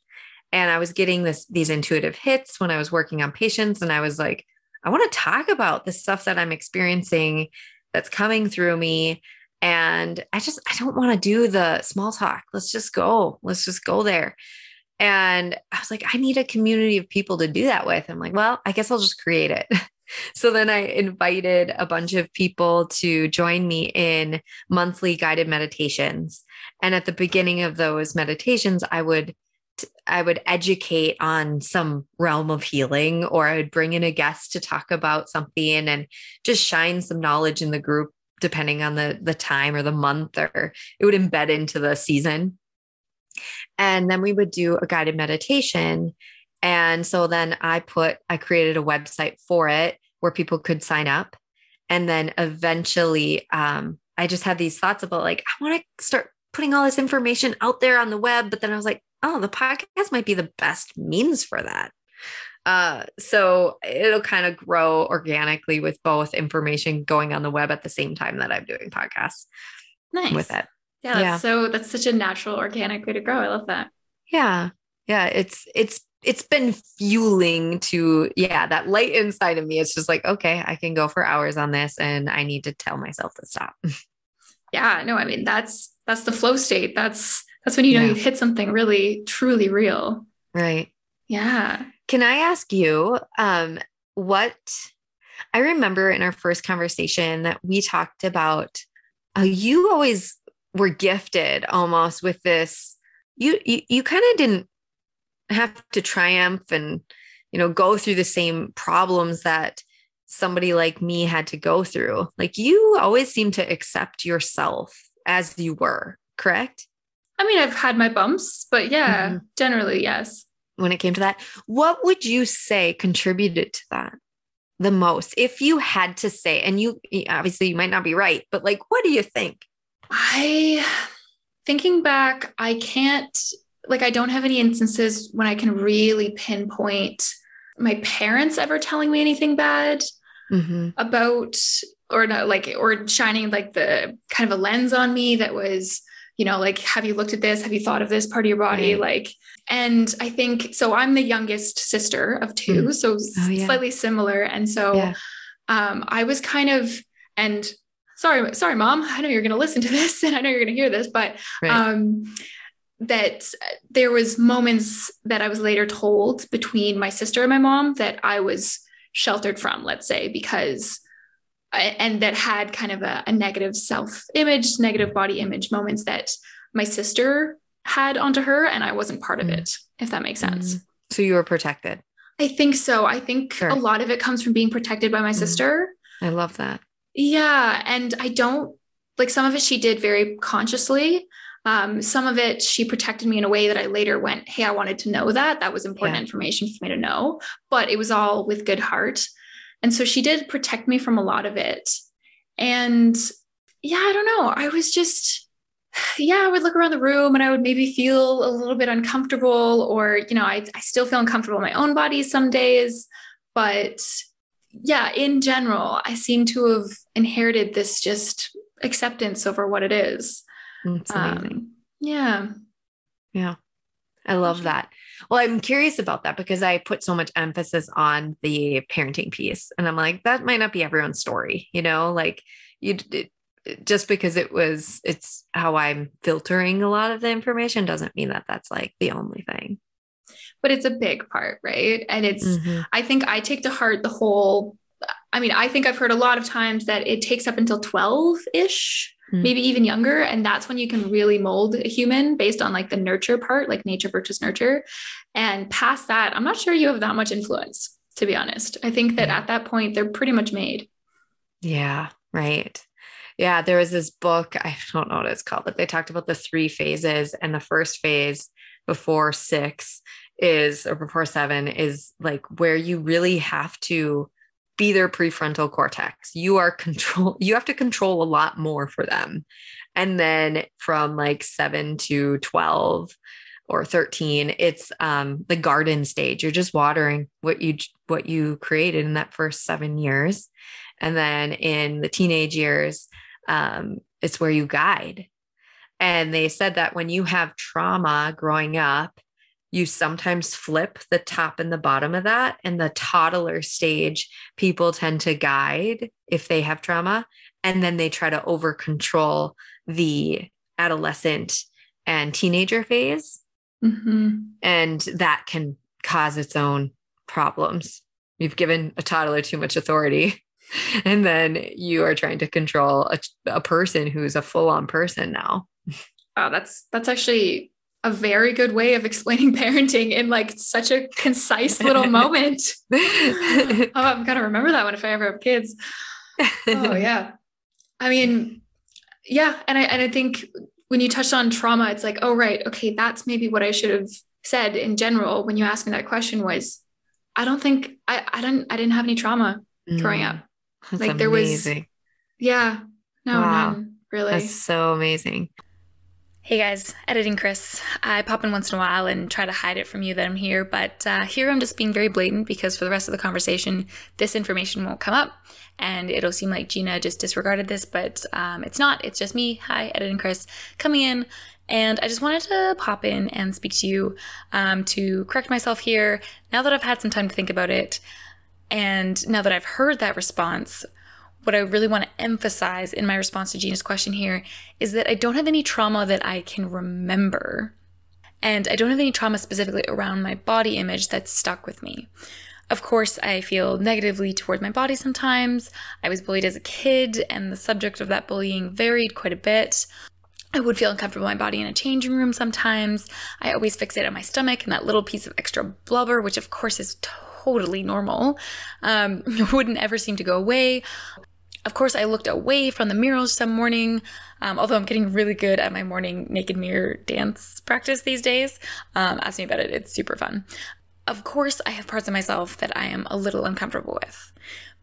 S1: and i was getting this these intuitive hits when i was working on patients and i was like i want to talk about the stuff that i'm experiencing that's coming through me and I just, I don't want to do the small talk. Let's just go. Let's just go there. And I was like, I need a community of people to do that with. I'm like, well, I guess I'll just create it. *laughs* so then I invited a bunch of people to join me in monthly guided meditations. And at the beginning of those meditations, I would I would educate on some realm of healing, or I would bring in a guest to talk about something and just shine some knowledge in the group depending on the the time or the month or it would embed into the season. And then we would do a guided meditation. And so then i put i created a website for it where people could sign up. And then eventually um, i just had these thoughts about like i want to start putting all this information out there on the web but then i was like oh the podcast might be the best means for that uh, so it'll kind of grow organically with both information going on the web at the same time that I'm doing podcasts.
S2: Nice.
S1: With it.
S2: Yeah, yeah. so that's such a natural, organic way to grow. I love that.
S1: Yeah. Yeah. It's it's it's been fueling to yeah, that light inside of me. It's just like, okay, I can go for hours on this and I need to tell myself to stop. *laughs*
S2: yeah, no, I mean that's that's the flow state. That's that's when you know yeah. you've hit something really truly real.
S1: Right.
S2: Yeah.
S1: Can I ask you um, what I remember in our first conversation that we talked about? Uh, you always were gifted almost with this. You you, you kind of didn't have to triumph and you know go through the same problems that somebody like me had to go through. Like you always seem to accept yourself as you were, correct?
S2: I mean, I've had my bumps, but yeah, mm-hmm. generally, yes
S1: when it came to that. What would you say contributed to that the most? If you had to say, and you obviously you might not be right, but like, what do you think?
S2: I, thinking back, I can't, like, I don't have any instances when I can really pinpoint my parents ever telling me anything bad mm-hmm. about, or not like, or shining like the kind of a lens on me that was, you know, like, have you looked at this? Have you thought of this part of your body? Right. Like, and I think so. I'm the youngest sister of two, mm. so oh, yeah. slightly similar. And so yeah. um, I was kind of, and sorry, sorry, mom, I know you're going to listen to this *laughs* and I know you're going to hear this, but right. um, that there was moments that I was later told between my sister and my mom that I was sheltered from, let's say, because and that had kind of a, a negative self image, negative body image moments that my sister had onto her and I wasn't part of mm. it, if that makes sense. Mm.
S1: So you were protected.
S2: I think so. I think sure. a lot of it comes from being protected by my mm. sister.
S1: I love that.
S2: Yeah. And I don't like some of it she did very consciously. Um, some of it she protected me in a way that I later went, Hey, I wanted to know that. That was important yeah. information for me to know, but it was all with good heart. And so she did protect me from a lot of it. And yeah, I don't know. I was just, yeah, I would look around the room and I would maybe feel a little bit uncomfortable, or, you know, I, I still feel uncomfortable in my own body some days. But yeah, in general, I seem to have inherited this just acceptance over what it is.
S1: That's amazing. Um,
S2: yeah.
S1: Yeah. I love that. Well, I'm curious about that because I put so much emphasis on the parenting piece. And I'm like, that might not be everyone's story, you know, like you just because it was it's how i'm filtering a lot of the information doesn't mean that that's like the only thing
S2: but it's a big part right and it's mm-hmm. i think i take to heart the whole i mean i think i've heard a lot of times that it takes up until 12ish mm. maybe even younger. And that's when you can really mold a human based on like the nurture part, like nature versus nurture. And past that, I'm not sure you have that much influence, to be honest. I think that at that point, they're pretty much made.
S1: Yeah, right. Yeah, there was this book, I don't know what it's called, but they talked about the three phases. And the first phase before six is, or before seven, is like where you really have to be their prefrontal cortex. You are control, *laughs* you have to control a lot more for them. And then from like seven to 12 or 13, it's um, the garden stage. You're just watering what you what you created in that first seven years. And then in the teenage years, um, it's where you guide. And they said that when you have trauma growing up, you sometimes flip the top and the bottom of that. And the toddler stage, people tend to guide if they have trauma. And then they try to over control the adolescent and teenager phase. Mm-hmm. And that can cause its own problems. You've given a toddler too much authority. *laughs* And then you are trying to control a, a person who's a full on person now.
S2: Oh, that's that's actually a very good way of explaining *laughs* parenting in like such a concise little *laughs* moment. *laughs* oh, I'm gonna remember that one if I ever have kids. Oh yeah. I mean, yeah, and I and I think when you touched on trauma, it's like, oh right, okay, that's maybe what I should have said in general when you asked me that question was, I don't think I I didn't I didn't have any trauma mm, growing up. like there was, yeah, no, wow. none really.
S1: That's so amazing.
S2: Hey guys, editing Chris. I pop in once in a while and try to hide it from you that I'm here, but uh, here I'm just being very blatant because for the rest of the conversation, this information won't come up and it'll seem like Gina just disregarded this, but um, it's not. It's just me, hi, editing Chris, coming in. And I just wanted to pop in and speak to you um, to correct myself here. Now that I've had some time to think about it, and now that I've heard that response, what I really want to emphasize in my response to Gina's question here is that I don't have any trauma that I can remember. And I don't have any trauma specifically around my body image that's stuck with me. Of course, I feel negatively towards my body sometimes. I was bullied as a kid, and the subject of that bullying varied quite a bit. I would feel uncomfortable in my body in a changing room sometimes. I always fixate on my stomach and that little piece of extra blubber, which of course is totally normal, um, *laughs* wouldn't ever seem to go away. Of course, I looked away from the mirrors some morning, um, although I'm getting really good at my morning naked mirror dance practice these days. Um, ask me about it, it's super fun. Of course, I have parts of myself that I am a little uncomfortable with,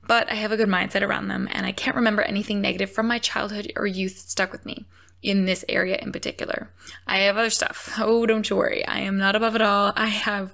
S2: but I have a good mindset around them, and I can't remember anything negative from my childhood or youth stuck with me in this area in particular. I have other stuff. *laughs* Oh, don't you worry. I am not above it all. *laughs* I have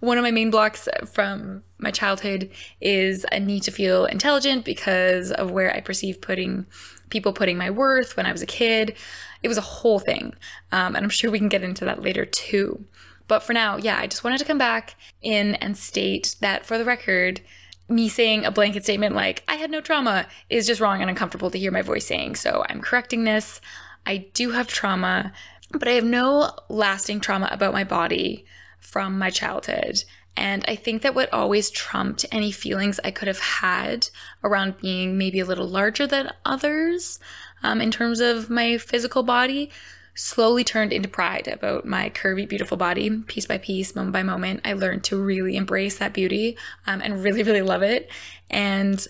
S2: one of my main blocks from my childhood is a need to feel intelligent because of where I perceive putting people putting my worth when I was a kid. It was a whole thing. Um, and I'm sure we can get into that later too. But for now, yeah, I just wanted to come back in and state that for the record, me saying a blanket statement like, I had no trauma is just wrong and uncomfortable to hear my voice saying. So I'm correcting this. I do have trauma, but I have no lasting trauma about my body from my childhood. And I think that what always trumped any feelings I could have had around being maybe a little larger than others um, in terms of my physical body slowly turned into pride about my curvy, beautiful body. Piece by piece, moment by moment, I learned to really embrace that beauty um, and really, really love it. And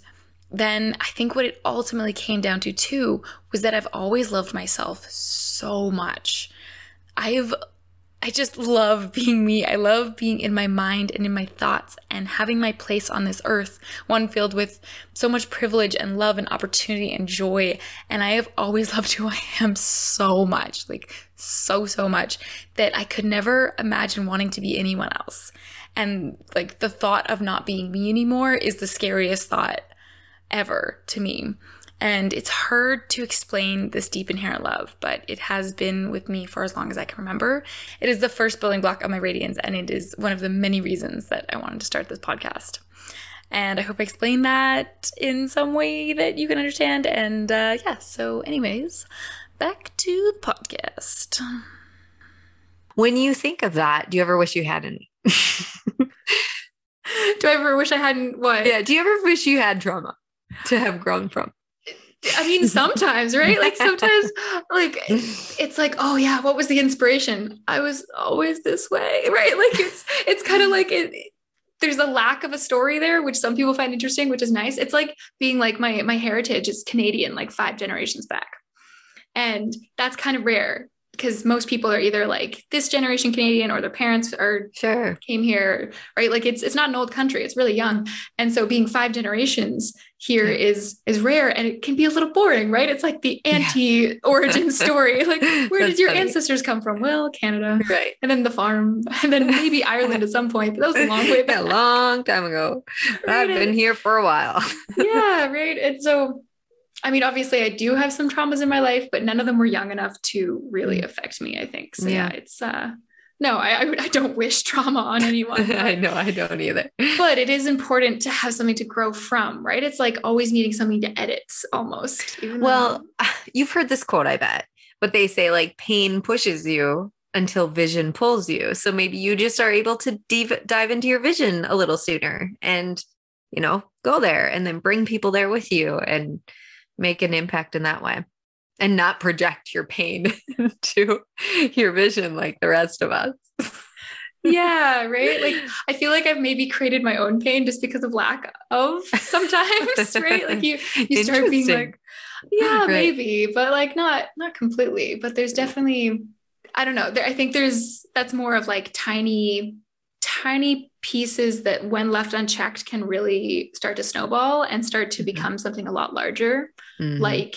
S2: then I think what it ultimately came down to too was that I've always loved myself so much. I've I just love *laughs* being me. I love being in my mind and in my thoughts and having my place on this earth, one filled with so much privilege and love and opportunity and joy. And I have always *laughs* loved who I am so much, like so, so much that I could never imagine wanting to be anyone else. And like the thought of not being me anymore is the scariest thought ever to me. And it's hard to explain this deep inherent love, but it has been with me for as long as I can remember. It is the first building block of my radiance, and it is one of the many reasons that I wanted to start this podcast. And I hope I explained that in some way that you can understand. And uh, yeah, so, anyways, back to the podcast.
S1: When you think of that, do you ever wish you had any? *laughs*
S2: do I ever wish I hadn't what?
S1: Yeah. Do you ever wish you had trauma to have grown from?
S2: I mean, sometimes, right? Like sometimes, *laughs* like it's like, oh yeah, what was the inspiration? I was always this way, right? Like it's it's kind of like it. There's a lack of a story there, which some people find interesting, which is nice. It's like being like my my heritage is Canadian, like five generations back, and that's kind of rare because most people are either like this generation Canadian or their parents are
S1: sure
S2: came here, right? Like it's it's not an old country, it's really young. And so being five generations here yeah. is is rare and it can be a little boring, right? It's like the anti-origin *laughs* story. Like where That's did your funny. ancestors come from? Well, Canada.
S1: Right.
S2: And then the farm. *laughs* And then maybe Ireland at some point. But that was a long way *laughs* back.
S1: a long time ago. Right? I've been here for a while.
S2: yeah, right. And so I mean, obviously, I do have some traumas in my life, but none of them were young enough to really mm. affect me. I think so. Yeah, yeah it's uh, no, I I don't *laughs* wish trauma on anyone. *laughs*
S1: I know I don't either.
S2: But it is important to have something to grow from, right? It's like always needing something to edit, almost.
S1: Well, though... *sighs* you've heard this quote, I bet, but they say like pain pushes you until vision pulls you. So maybe you just are able to dive dive into your vision a little sooner, and you know, go there, and then bring people there with you, and make an impact in that way and not project your pain *laughs* to your vision like the rest of us.
S2: yeah, right. Like *laughs* I feel like I've maybe created my own pain just because of lack of sometimes, right? Like you you start being like, yeah, right. maybe, but like not not completely. But there's definitely I don't know. There, I think there's that's more of like tiny tiny pieces that when left unchecked can really start to snowball and start to mm-hmm. become something a lot larger mm-hmm. like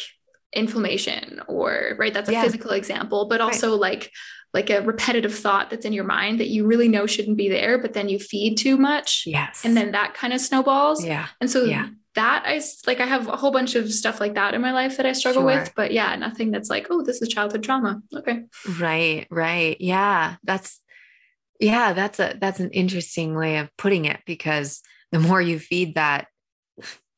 S2: inflammation or right that's a yeah. physical example but also right. like like a repetitive thought that's in your mind that you really know shouldn't be there but then you feed too much
S1: yes
S2: and then that kind of snowballs
S1: yeah
S2: and so
S1: yeah.
S2: that i like i have a whole bunch of stuff like that in my life that i struggle sure. with but yeah nothing that's like oh this is childhood trauma okay
S1: right right yeah that's yeah, that's a that's an interesting way of putting it because the more you feed that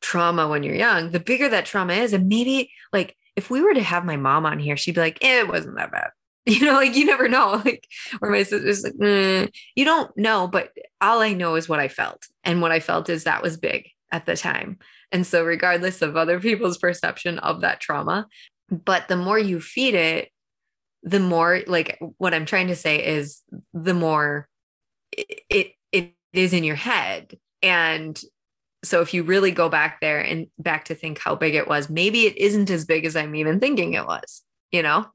S1: trauma when you're young, the bigger that trauma is. And maybe like if we were to have my mom on here, she'd be like, it wasn't that bad. *laughs* You know, like you never know. *laughs* Like, or my sister's like, mm, you don't know, but all I know is what I felt. And what I felt is that was big at the time. And so, regardless of other people's perception of that trauma, but the more you feed it, the more like what I'm trying to say is the more it, it, it is in your head. And so if you really go back there and back to think how big it was, maybe it isn't as big as I'm even thinking it was, you know?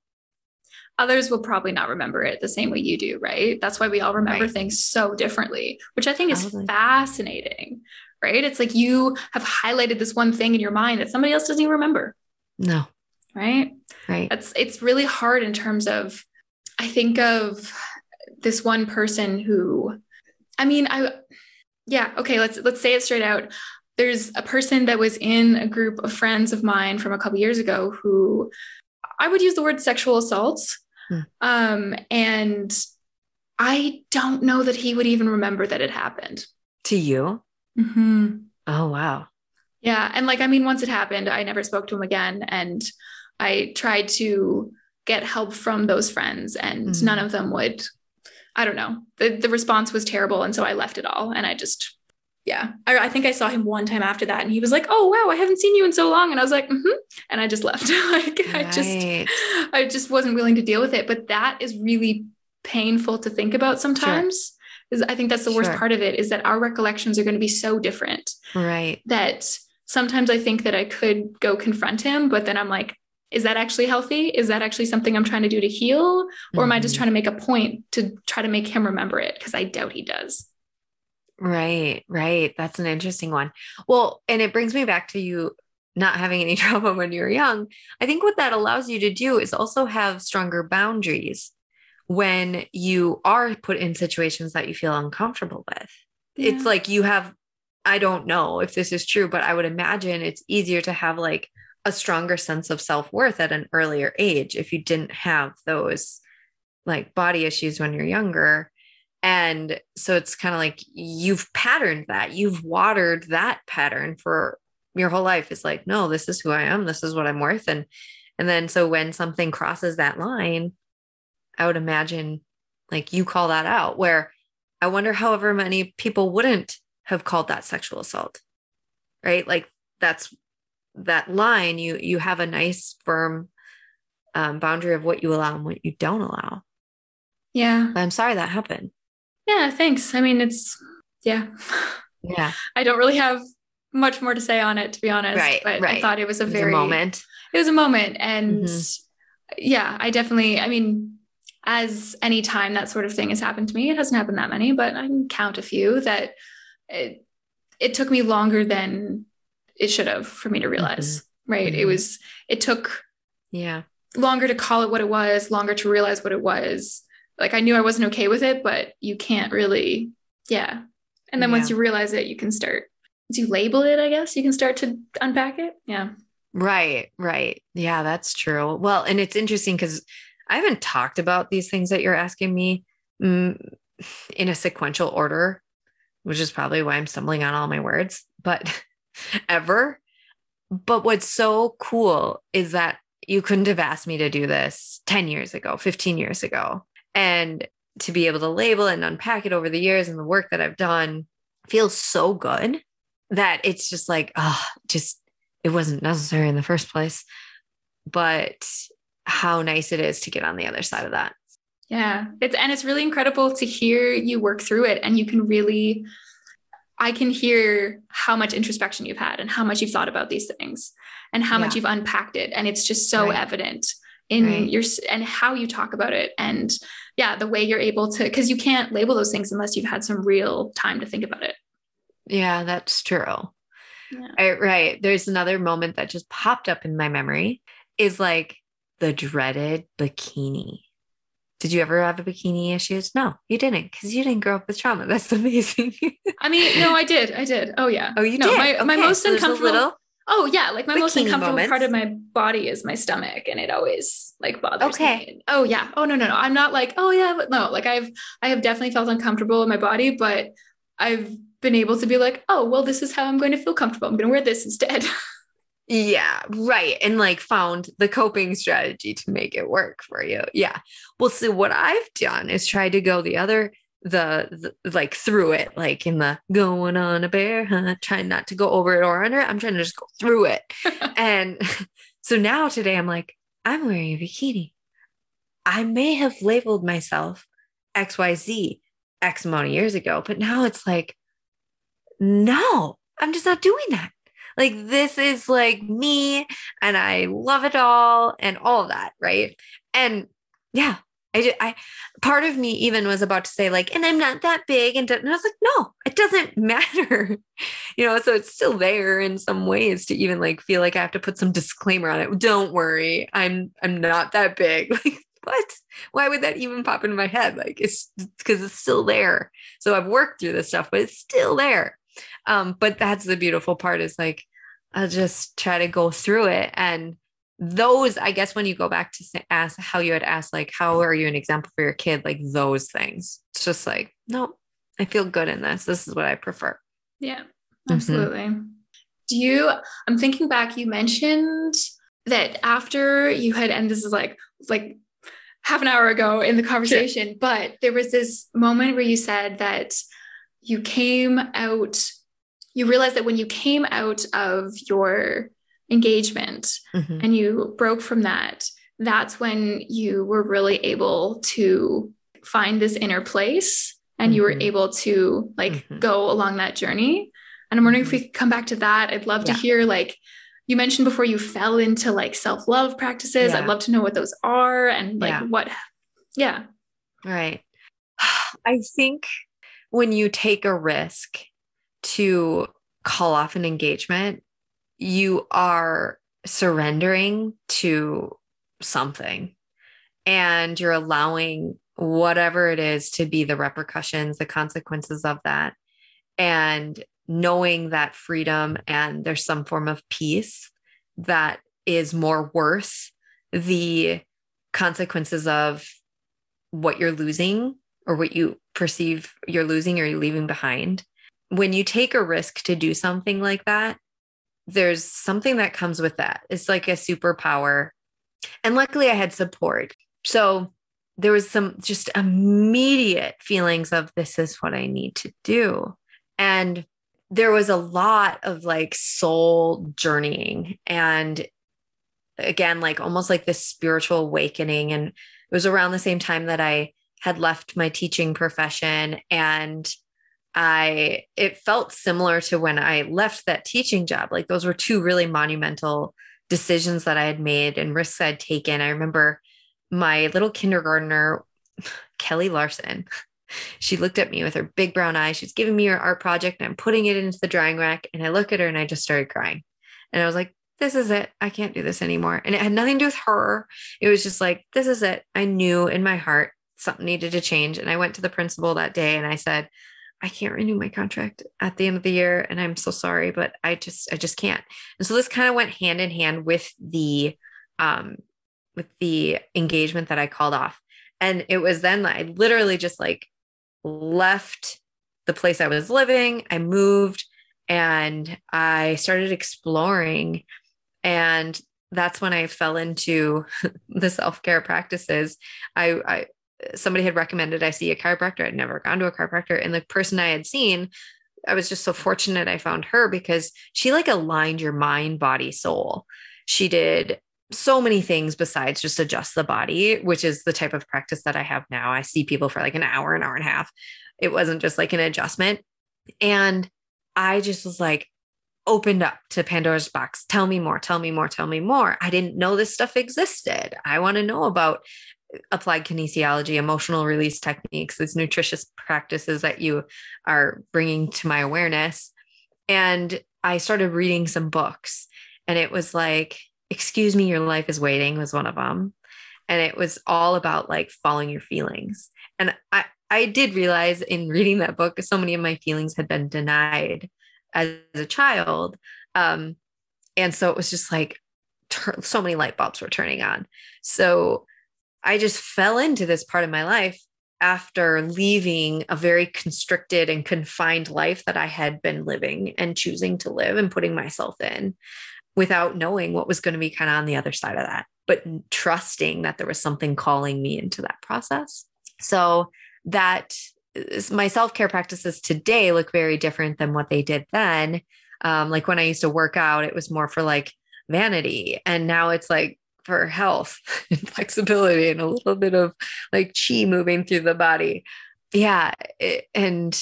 S2: Others will probably not remember it the same way you do, right? That's why we all remember right. things so differently, which I think is fascinating, right? It's like you have highlighted this one thing in your mind that somebody else doesn't even remember.
S1: No
S2: right
S1: right
S2: it's it's really hard in terms of i think of this one person who i mean i yeah okay let's let's say it straight out there's a person that was in a group of friends of mine from a couple years ago who i would use the word sexual assaults hmm. um and i don't know that he would even remember that it happened
S1: to you
S2: mm-hmm.
S1: oh wow
S2: yeah and like i mean once it happened i never spoke to him again and I tried to get help from those friends and mm-hmm. none of them would I don't know. The the response was terrible and so I left it all and I just yeah. I, I think I saw him one time after that and he was like, "Oh, wow, I haven't seen you in so long." And I was like, "Mhm." And I just left. *laughs* like right. I just I just wasn't willing to deal with it, but that is really painful to think about sometimes. Sure. I think that's the worst sure. part of it is that our recollections are going to be so different.
S1: Right.
S2: That sometimes I think that I could go confront him, but then I'm like, is that actually healthy? Is that actually something I'm trying to do to heal? Or am I just mm-hmm. trying to make a point to try to make him remember it? Because I doubt he does.
S1: Right, right. That's an interesting one. Well, and it brings me back to you not having any *laughs* trauma when you were young. I think what that allows you to do is also have stronger boundaries when you are put in situations that you feel uncomfortable with. Yeah. It's like you have, I don't know if this is true, but I would imagine it's easier to have like a stronger sense of self-worth at an earlier age if you didn't have those like body issues when you're younger. And so it's kind of like you've patterned that. You've watered that pattern for your whole life. It's like no this is who i am. This is what i'm worth. And and then so when something crosses that line i would imagine like you call that out where i wonder however many people wouldn't have called that sexual assault right? Like that's that line you you have a nice firm um, boundary of what you allow and what you don't allow
S2: Yeah.
S1: but i'm sorry that happened
S2: Yeah. Thanks. I mean, it's, yeah.
S1: yeah *laughs*
S2: I don't really have much more to say on it, to be honest.
S1: Right,
S2: But I thought it was a
S1: It was
S2: very,
S1: moment
S2: it was a moment. And
S1: Mhm.
S2: yeah, I definitely, I mean, as any time that sort of thing has happened to me, it hasn't happened that many, but I can count a few that it, it took me longer than it should have for me to realize. Right. It
S1: Mhm.
S2: was, it took
S1: yeah
S2: longer to call it what it was, longer to realize what it was. Like I knew I wasn't okay with it, but you can't really, yeah. And then once you realize it, you can start, you label it, I guess, you can start to unpack it. Yeah.
S1: Right, right. Yeah, that's true. Well, and it's interesting because I haven't talked about these things that you're asking me mm, in a sequential order, which is probably why I'm stumbling on all my words, but *laughs* ever. But what's so cool is that you couldn't have asked me to do this 10 years ago, 15 years ago. And to be able to label and unpack it over the years and the work that I've done feels so good that it's just like, oh, just it wasn't necessary in the first place. But how nice it is to get on the other side of that.
S2: Yeah. It's, and it's really incredible to hear you work through it and you can really, I can hear how much introspection you've had and how much you've thought about these things and how much you've unpacked it. And it's just so
S1: Right.
S2: evident in
S1: Right.
S2: your, and how you talk about it. And yeah, the way you're able to, cause you can't label those things unless you've had some real time to think about it.
S1: Yeah, that's true.
S2: Yeah.
S1: I, right. There's another moment that just popped up in my memory is like the dreaded bikini. Did you ever have a bikini issues? No, you didn't because you didn't grow up with trauma. *laughs* That's amazing.
S2: I mean, no, I did. I did. Oh yeah.
S1: oh, you
S2: no,
S1: did.
S2: My, my most
S1: so
S2: uncomfortable. Oh yeah, like my most uncomfortable
S1: moments.
S2: part of my body is my stomach, and it always like bothers
S1: Okay.
S2: me. Oh yeah. Oh no no no. I'm not like oh yeah, but no. Like I've I have definitely felt uncomfortable in my body, but I've been able to be like oh well, this is how I'm going to feel comfortable. I'm going to wear this instead. *laughs*
S1: Yeah, right. And like found the coping strategy to make it work for you. Yeah. Well, so what I've done is try to go the other, the, the like through it, like in the going on a bear hunt, trying not to go over it or under it. I'm trying to just go through it. *laughs* and *laughs* so now today I'm like, I'm wearing a bikini. I may have labeled myself XYZ X amount of years ago, but now it's like, no, I'm just not doing that. Like this is like me and I love it all and all of that, right? And yeah, I did, I part of me even was about to say like and I'm not that big and, and I was like no, it doesn't *laughs* matter. you know, so it's still there in some ways to even like feel like I have to put some disclaimer on it. Don't worry, I'm I'm not that big. *laughs* Like what? Why would that even pop into my head? Like it's because it's still there. So I've worked through this stuff, but it's still there. Um, but that's the beautiful part is like I'll just try to go through it. And those, I guess, when you go back to ask how you had asked, like, how are you an example for your kid? Like those things. It's just like, no, I feel good in this. This is what I prefer.
S2: yeah,
S1: Mhm.
S2: absolutely. Do you? I'm thinking back. You mentioned that after you had, and this is like like half an hour ago in the conversation, but there was this moment where you said that you came out, you realized that when you came out of your engagement
S1: Mhm.
S2: and you broke from that, that's when you were really able to find this inner place and you were
S1: Mhm.
S2: able to like
S1: Mhm.
S2: go along that journey. And I'm wondering if we could come back to that. I'd love
S1: Yeah.
S2: to hear like you mentioned before you fell into like self-love practices.
S1: Yeah.
S2: I'd love to know what those are and like
S1: Yeah.
S2: what yeah.
S1: Right. *sighs* I think when you take a risk to call off an engagement, you are surrendering to something and you're allowing whatever it is to be the repercussions, the consequences of that. And knowing that freedom and there's some form of peace that is more worth the consequences of what you're losing or what you perceive you're losing or you're leaving behind. When you take a risk to do something like that, there's something that comes with that. It's like a superpower. And luckily, I had support. So there was some just immediate feelings of this is what I need to do. And there was a lot of like soul journeying and again like almost like this spiritual awakening and it was around the same time that I had left my teaching profession and I it felt similar to when I left that teaching job like those were two really monumental decisions that I had made and risks I'd taken I remember my little kindergartner *sighs* Kelly Larson *laughs* she looked at me with her big brown eyes. She's giving me her art project and I'm putting it into the drying rack. And I look at her and I just started crying. And I was like, this is it. I can't do this anymore. And it had nothing to do with her. It was just like, this is it. I knew in my heart something needed to change. And I went to the principal that day and I said, I can't renew my contract at the end of the year. And I'm so sorry, but I just, I just can't. And so this kind of went hand in hand with the, um, with the engagement that I called off. And it was then I literally just like left the place I was living. I moved and I started exploring. And that's when I fell into *laughs* the self care practices. I, I, somebody had recommended I see a chiropractor. I'd never gone to a chiropractor. And the person I had seen, I was just so fortunate I found her because she like aligned your mind, body, soul. She did so many things besides just adjust the body, which is the type of practice that I have now. I see people for like an hour, an hour and a half. It wasn't just like an adjustment. And I just was like, opened up to Pandora's box. Tell me more, tell me more, tell me more. I didn't know this stuff existed. I want to know about applied kinesiology, emotional release techniques, these nutritious practices that you are bringing to my awareness. And I started reading some books, and it was like, excuse me your life is waiting was one of them and it was all about like following your feelings. And i i did realize in reading that book so many of my feelings had been denied as a child. Um and so it was just like tur- so many light bulbs were turning on. So i just fell into this part of my life after leaving a very constricted and confined life that I had been living and choosing to live and putting myself in without knowing what was going to be kind of on the other side of that, but trusting that there was something calling me into that process. So that my self care practices today look very different than what they did then. Um, like when I used to work out, it was more for like vanity. And now it's like for health *laughs* and flexibility and a little bit of like chi moving through the body. Yeah. It, and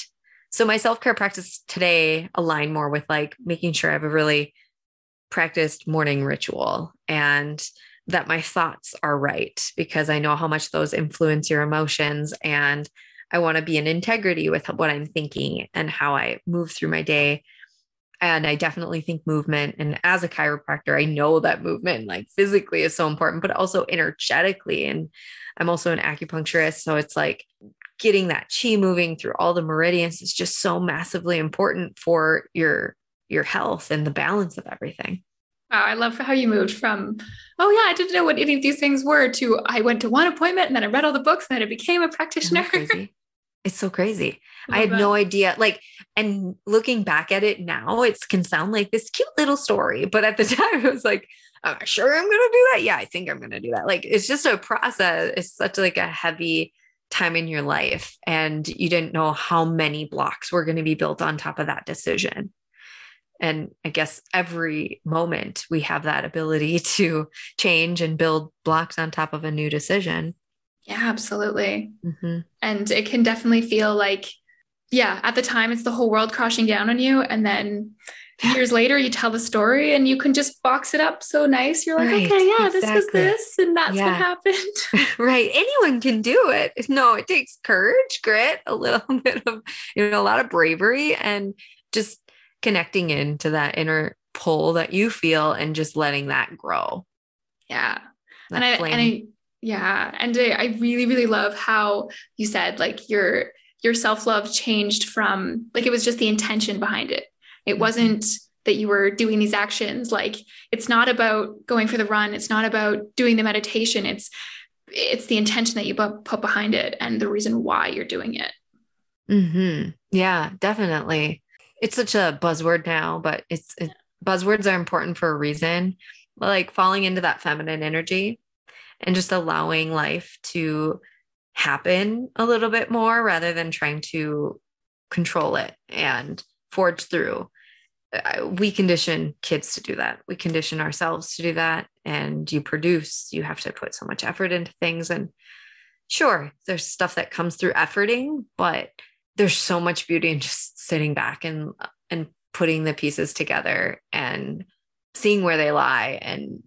S1: so my self care practice today align more with like making sure I have a really practiced morning ritual and that my thoughts are right because I know how much those influence your emotions. And I want to be in integrity with what I'm thinking and how I move through my day. And I definitely think movement. And as a chiropractor, I know that movement, like physically, is so important, but also energetically. And I'm also an acupuncturist. So it's like getting that chi moving through all the meridians is just so massively important for your your health and the balance of everything.
S2: Wow, I love how you moved from, oh yeah, I didn't know what any of these things were to I went to one appointment and then I read all the books and then I became a practitioner. *laughs*
S1: It's so crazy. I, had no idea. Like, and looking back at it now, it can sound like this cute little story. But at the *laughs* time, it was like, am I sure I'm gonna do that? Yeah, I think I'm gonna do that. Like, it's just a process. It's such like a heavy time in your life. And you didn't know how many blocks were going to be built on top of that decision and i guess every moment we have that ability *laughs* to change and build blocks on top of a new decision
S2: yeah absolutely mm-hmm. and it can definitely feel like yeah at the time it's the whole world crashing down on you and then years later you tell the story and you can just box it up so nice you're like right, okay yeah exactly. this was this and that's yeah. what happened *laughs*
S1: right anyone can do it no it takes courage grit a little *laughs* bit of you know a lot of bravery and just connecting into that inner pull that you feel and just letting that grow.
S2: Yeah. That and I, and I, yeah. And I, I really, really love how you said like your, your self-love changed from like, it was just the intention behind it. It mm-hmm. wasn't that you were doing these actions. Like it's not about going for the run. It's not about doing the meditation. It's, it's the intention that you put behind it and the reason why you're doing it.
S1: Mm-hmm. Yeah, definitely it's such a buzzword now, but it's it, buzzwords are important for a reason. Like falling into that feminine energy and just allowing life to happen a little bit more rather than trying to control it and forge through. We condition kids to do that. We condition ourselves to do that. And you produce, you have to put so much effort into things. And sure, there's stuff that comes through efforting, but there's so much beauty in just sitting back and and putting the pieces together and seeing where they lie and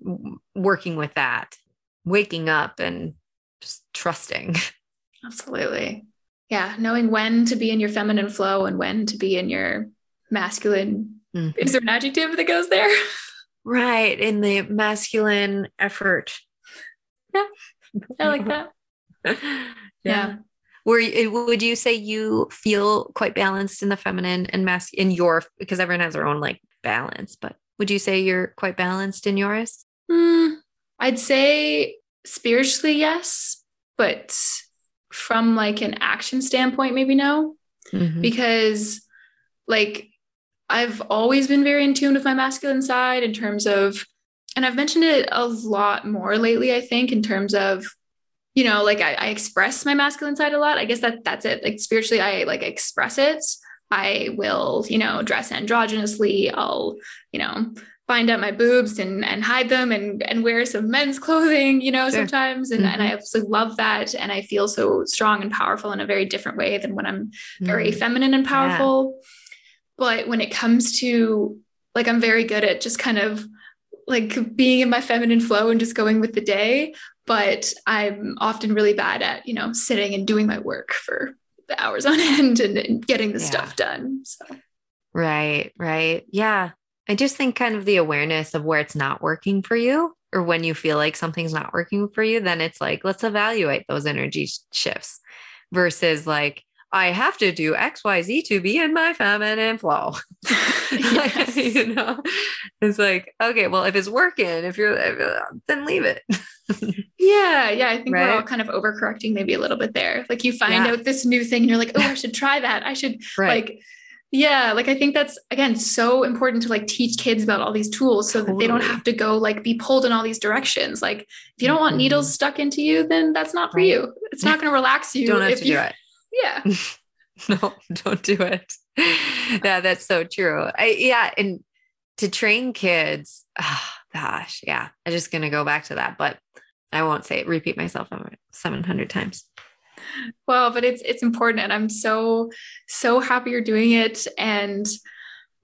S1: working with that, waking up and just trusting. *laughs*
S2: Absolutely. Yeah. Knowing when to be in your feminine flow and when to be in your masculine. Mm-hmm. Is there an adjective that goes there? *laughs*
S1: Right. In the masculine effort.
S2: Yeah. I like *laughs* that. yeah.
S1: yeah. Were you, would you say you feel quite balanced in the feminine and mask in your because everyone has their own like balance, but would you say you're quite balanced in yours?
S2: Mm, I'd say spiritually, yes, but from like an action standpoint, maybe no, mm-hmm. because like I've always been very in tune with my masculine side in terms of, and I've mentioned it a lot more lately, I think, in terms of, you know, like I, I express my masculine side a lot. I guess that that's it. Like spiritually, I like express it. I will, you know, dress androgynously. I'll, you know, find out my boobs and and hide them and and wear some men's *laughs* clothing, you know, sure. sometimes. And, mm-hmm. and I mm-hmm. absolutely love that. And I feel so strong and powerful in a very different way than when I'm very mm-hmm. feminine and powerful. Yeah. But when it comes to like I'm very good at just kind of like being in my feminine flow and just going with the day. But I'm often really bad at, you know, sitting and doing my work for the hours on *laughs* end and, and getting the yeah. stuff done. So
S1: right, right. Yeah. I just think kind of the awareness of where it's not working for you or when you feel like something's not working for you, then it's like, let's evaluate those energy shifts versus like, I have to do XYZ to be in my feminine flow. *laughs* *laughs* you know, it's like, okay, well, if it's working, if you're, then leave it.
S2: yeah. Yeah. I think right? we're all kind of overcorrecting maybe a little bit there. Like you find yeah. out this new thing and you're like, oh, I should try that. I should right. like, yeah, like I think that's again so important to like teach kids about all these tools so totally. that they don't have to go like be pulled in all these directions. Like if you don't want mm-hmm. needles stuck into you, then that's not for right. you. It's not going to relax you.
S1: don't have to
S2: you,
S1: do it. *laughs*
S2: Yeah. *laughs*
S1: no, don't do it. *laughs* yeah, that's so true. I yeah, and to train kids, oh, *sighs* gosh, yeah. I'm just gonna go back to that, but I won't say it, repeat myself 700 times
S2: well but it's it's important and i'm so so happy you're doing it and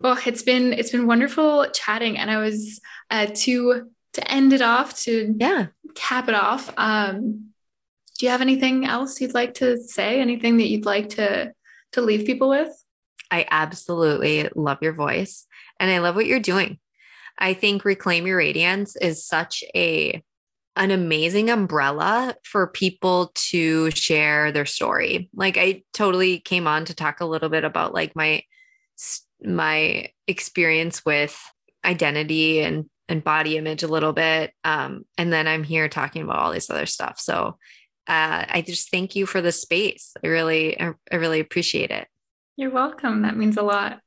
S2: well it's been it's been wonderful chatting and i was uh to to end it off to
S1: yeah.
S2: cap it off um do you have anything else you'd like to say? Anything that you'd like to to leave people with?
S1: I absolutely love your voice and i love what you're doing. I think reclaim your radiance is such a an amazing umbrella for people to share their story. Like I totally came on to talk a little bit about like my my experience with identity and and body image a little bit um and then I'm here talking about all this other stuff. So uh I just thank you for the space. I really I really appreciate it.
S2: You're welcome. That means a lot.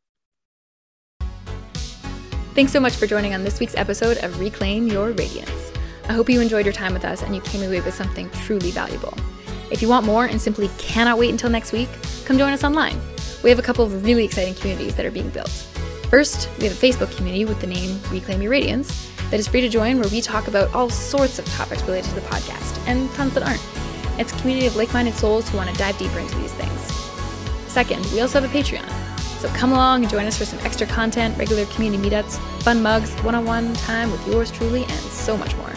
S2: Thanks so much for joining on this week's episode of Reclaim Your Radiance. I hope you enjoyed your time with us and you came away with something truly valuable. If you want more and simply cannot wait until next week, come join us online. We have a couple of really exciting communities that are being built. First, we have a Facebook community with the name Reclaim Your Radiance that is free to join where we talk about all sorts of topics related to the podcast and tons that aren't. It's a community of like minded souls who want to dive deeper into these things. Second, we also have a Patreon. So come along and join us for some extra content, regular community meetups, fun mugs, one on one time with yours truly, and so much more.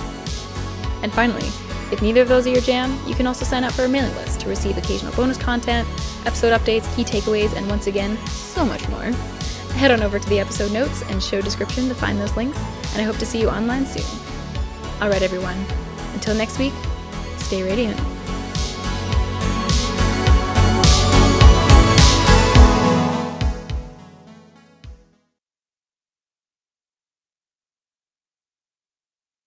S2: And finally, if neither of those are your jam, you can also sign up for a mailing list to receive occasional bonus content, episode updates, key takeaways, and once again, so much more. Head on over to the episode notes and show description to find those links, and I hope to see you online soon. Alright, everyone, until next week, stay radiant.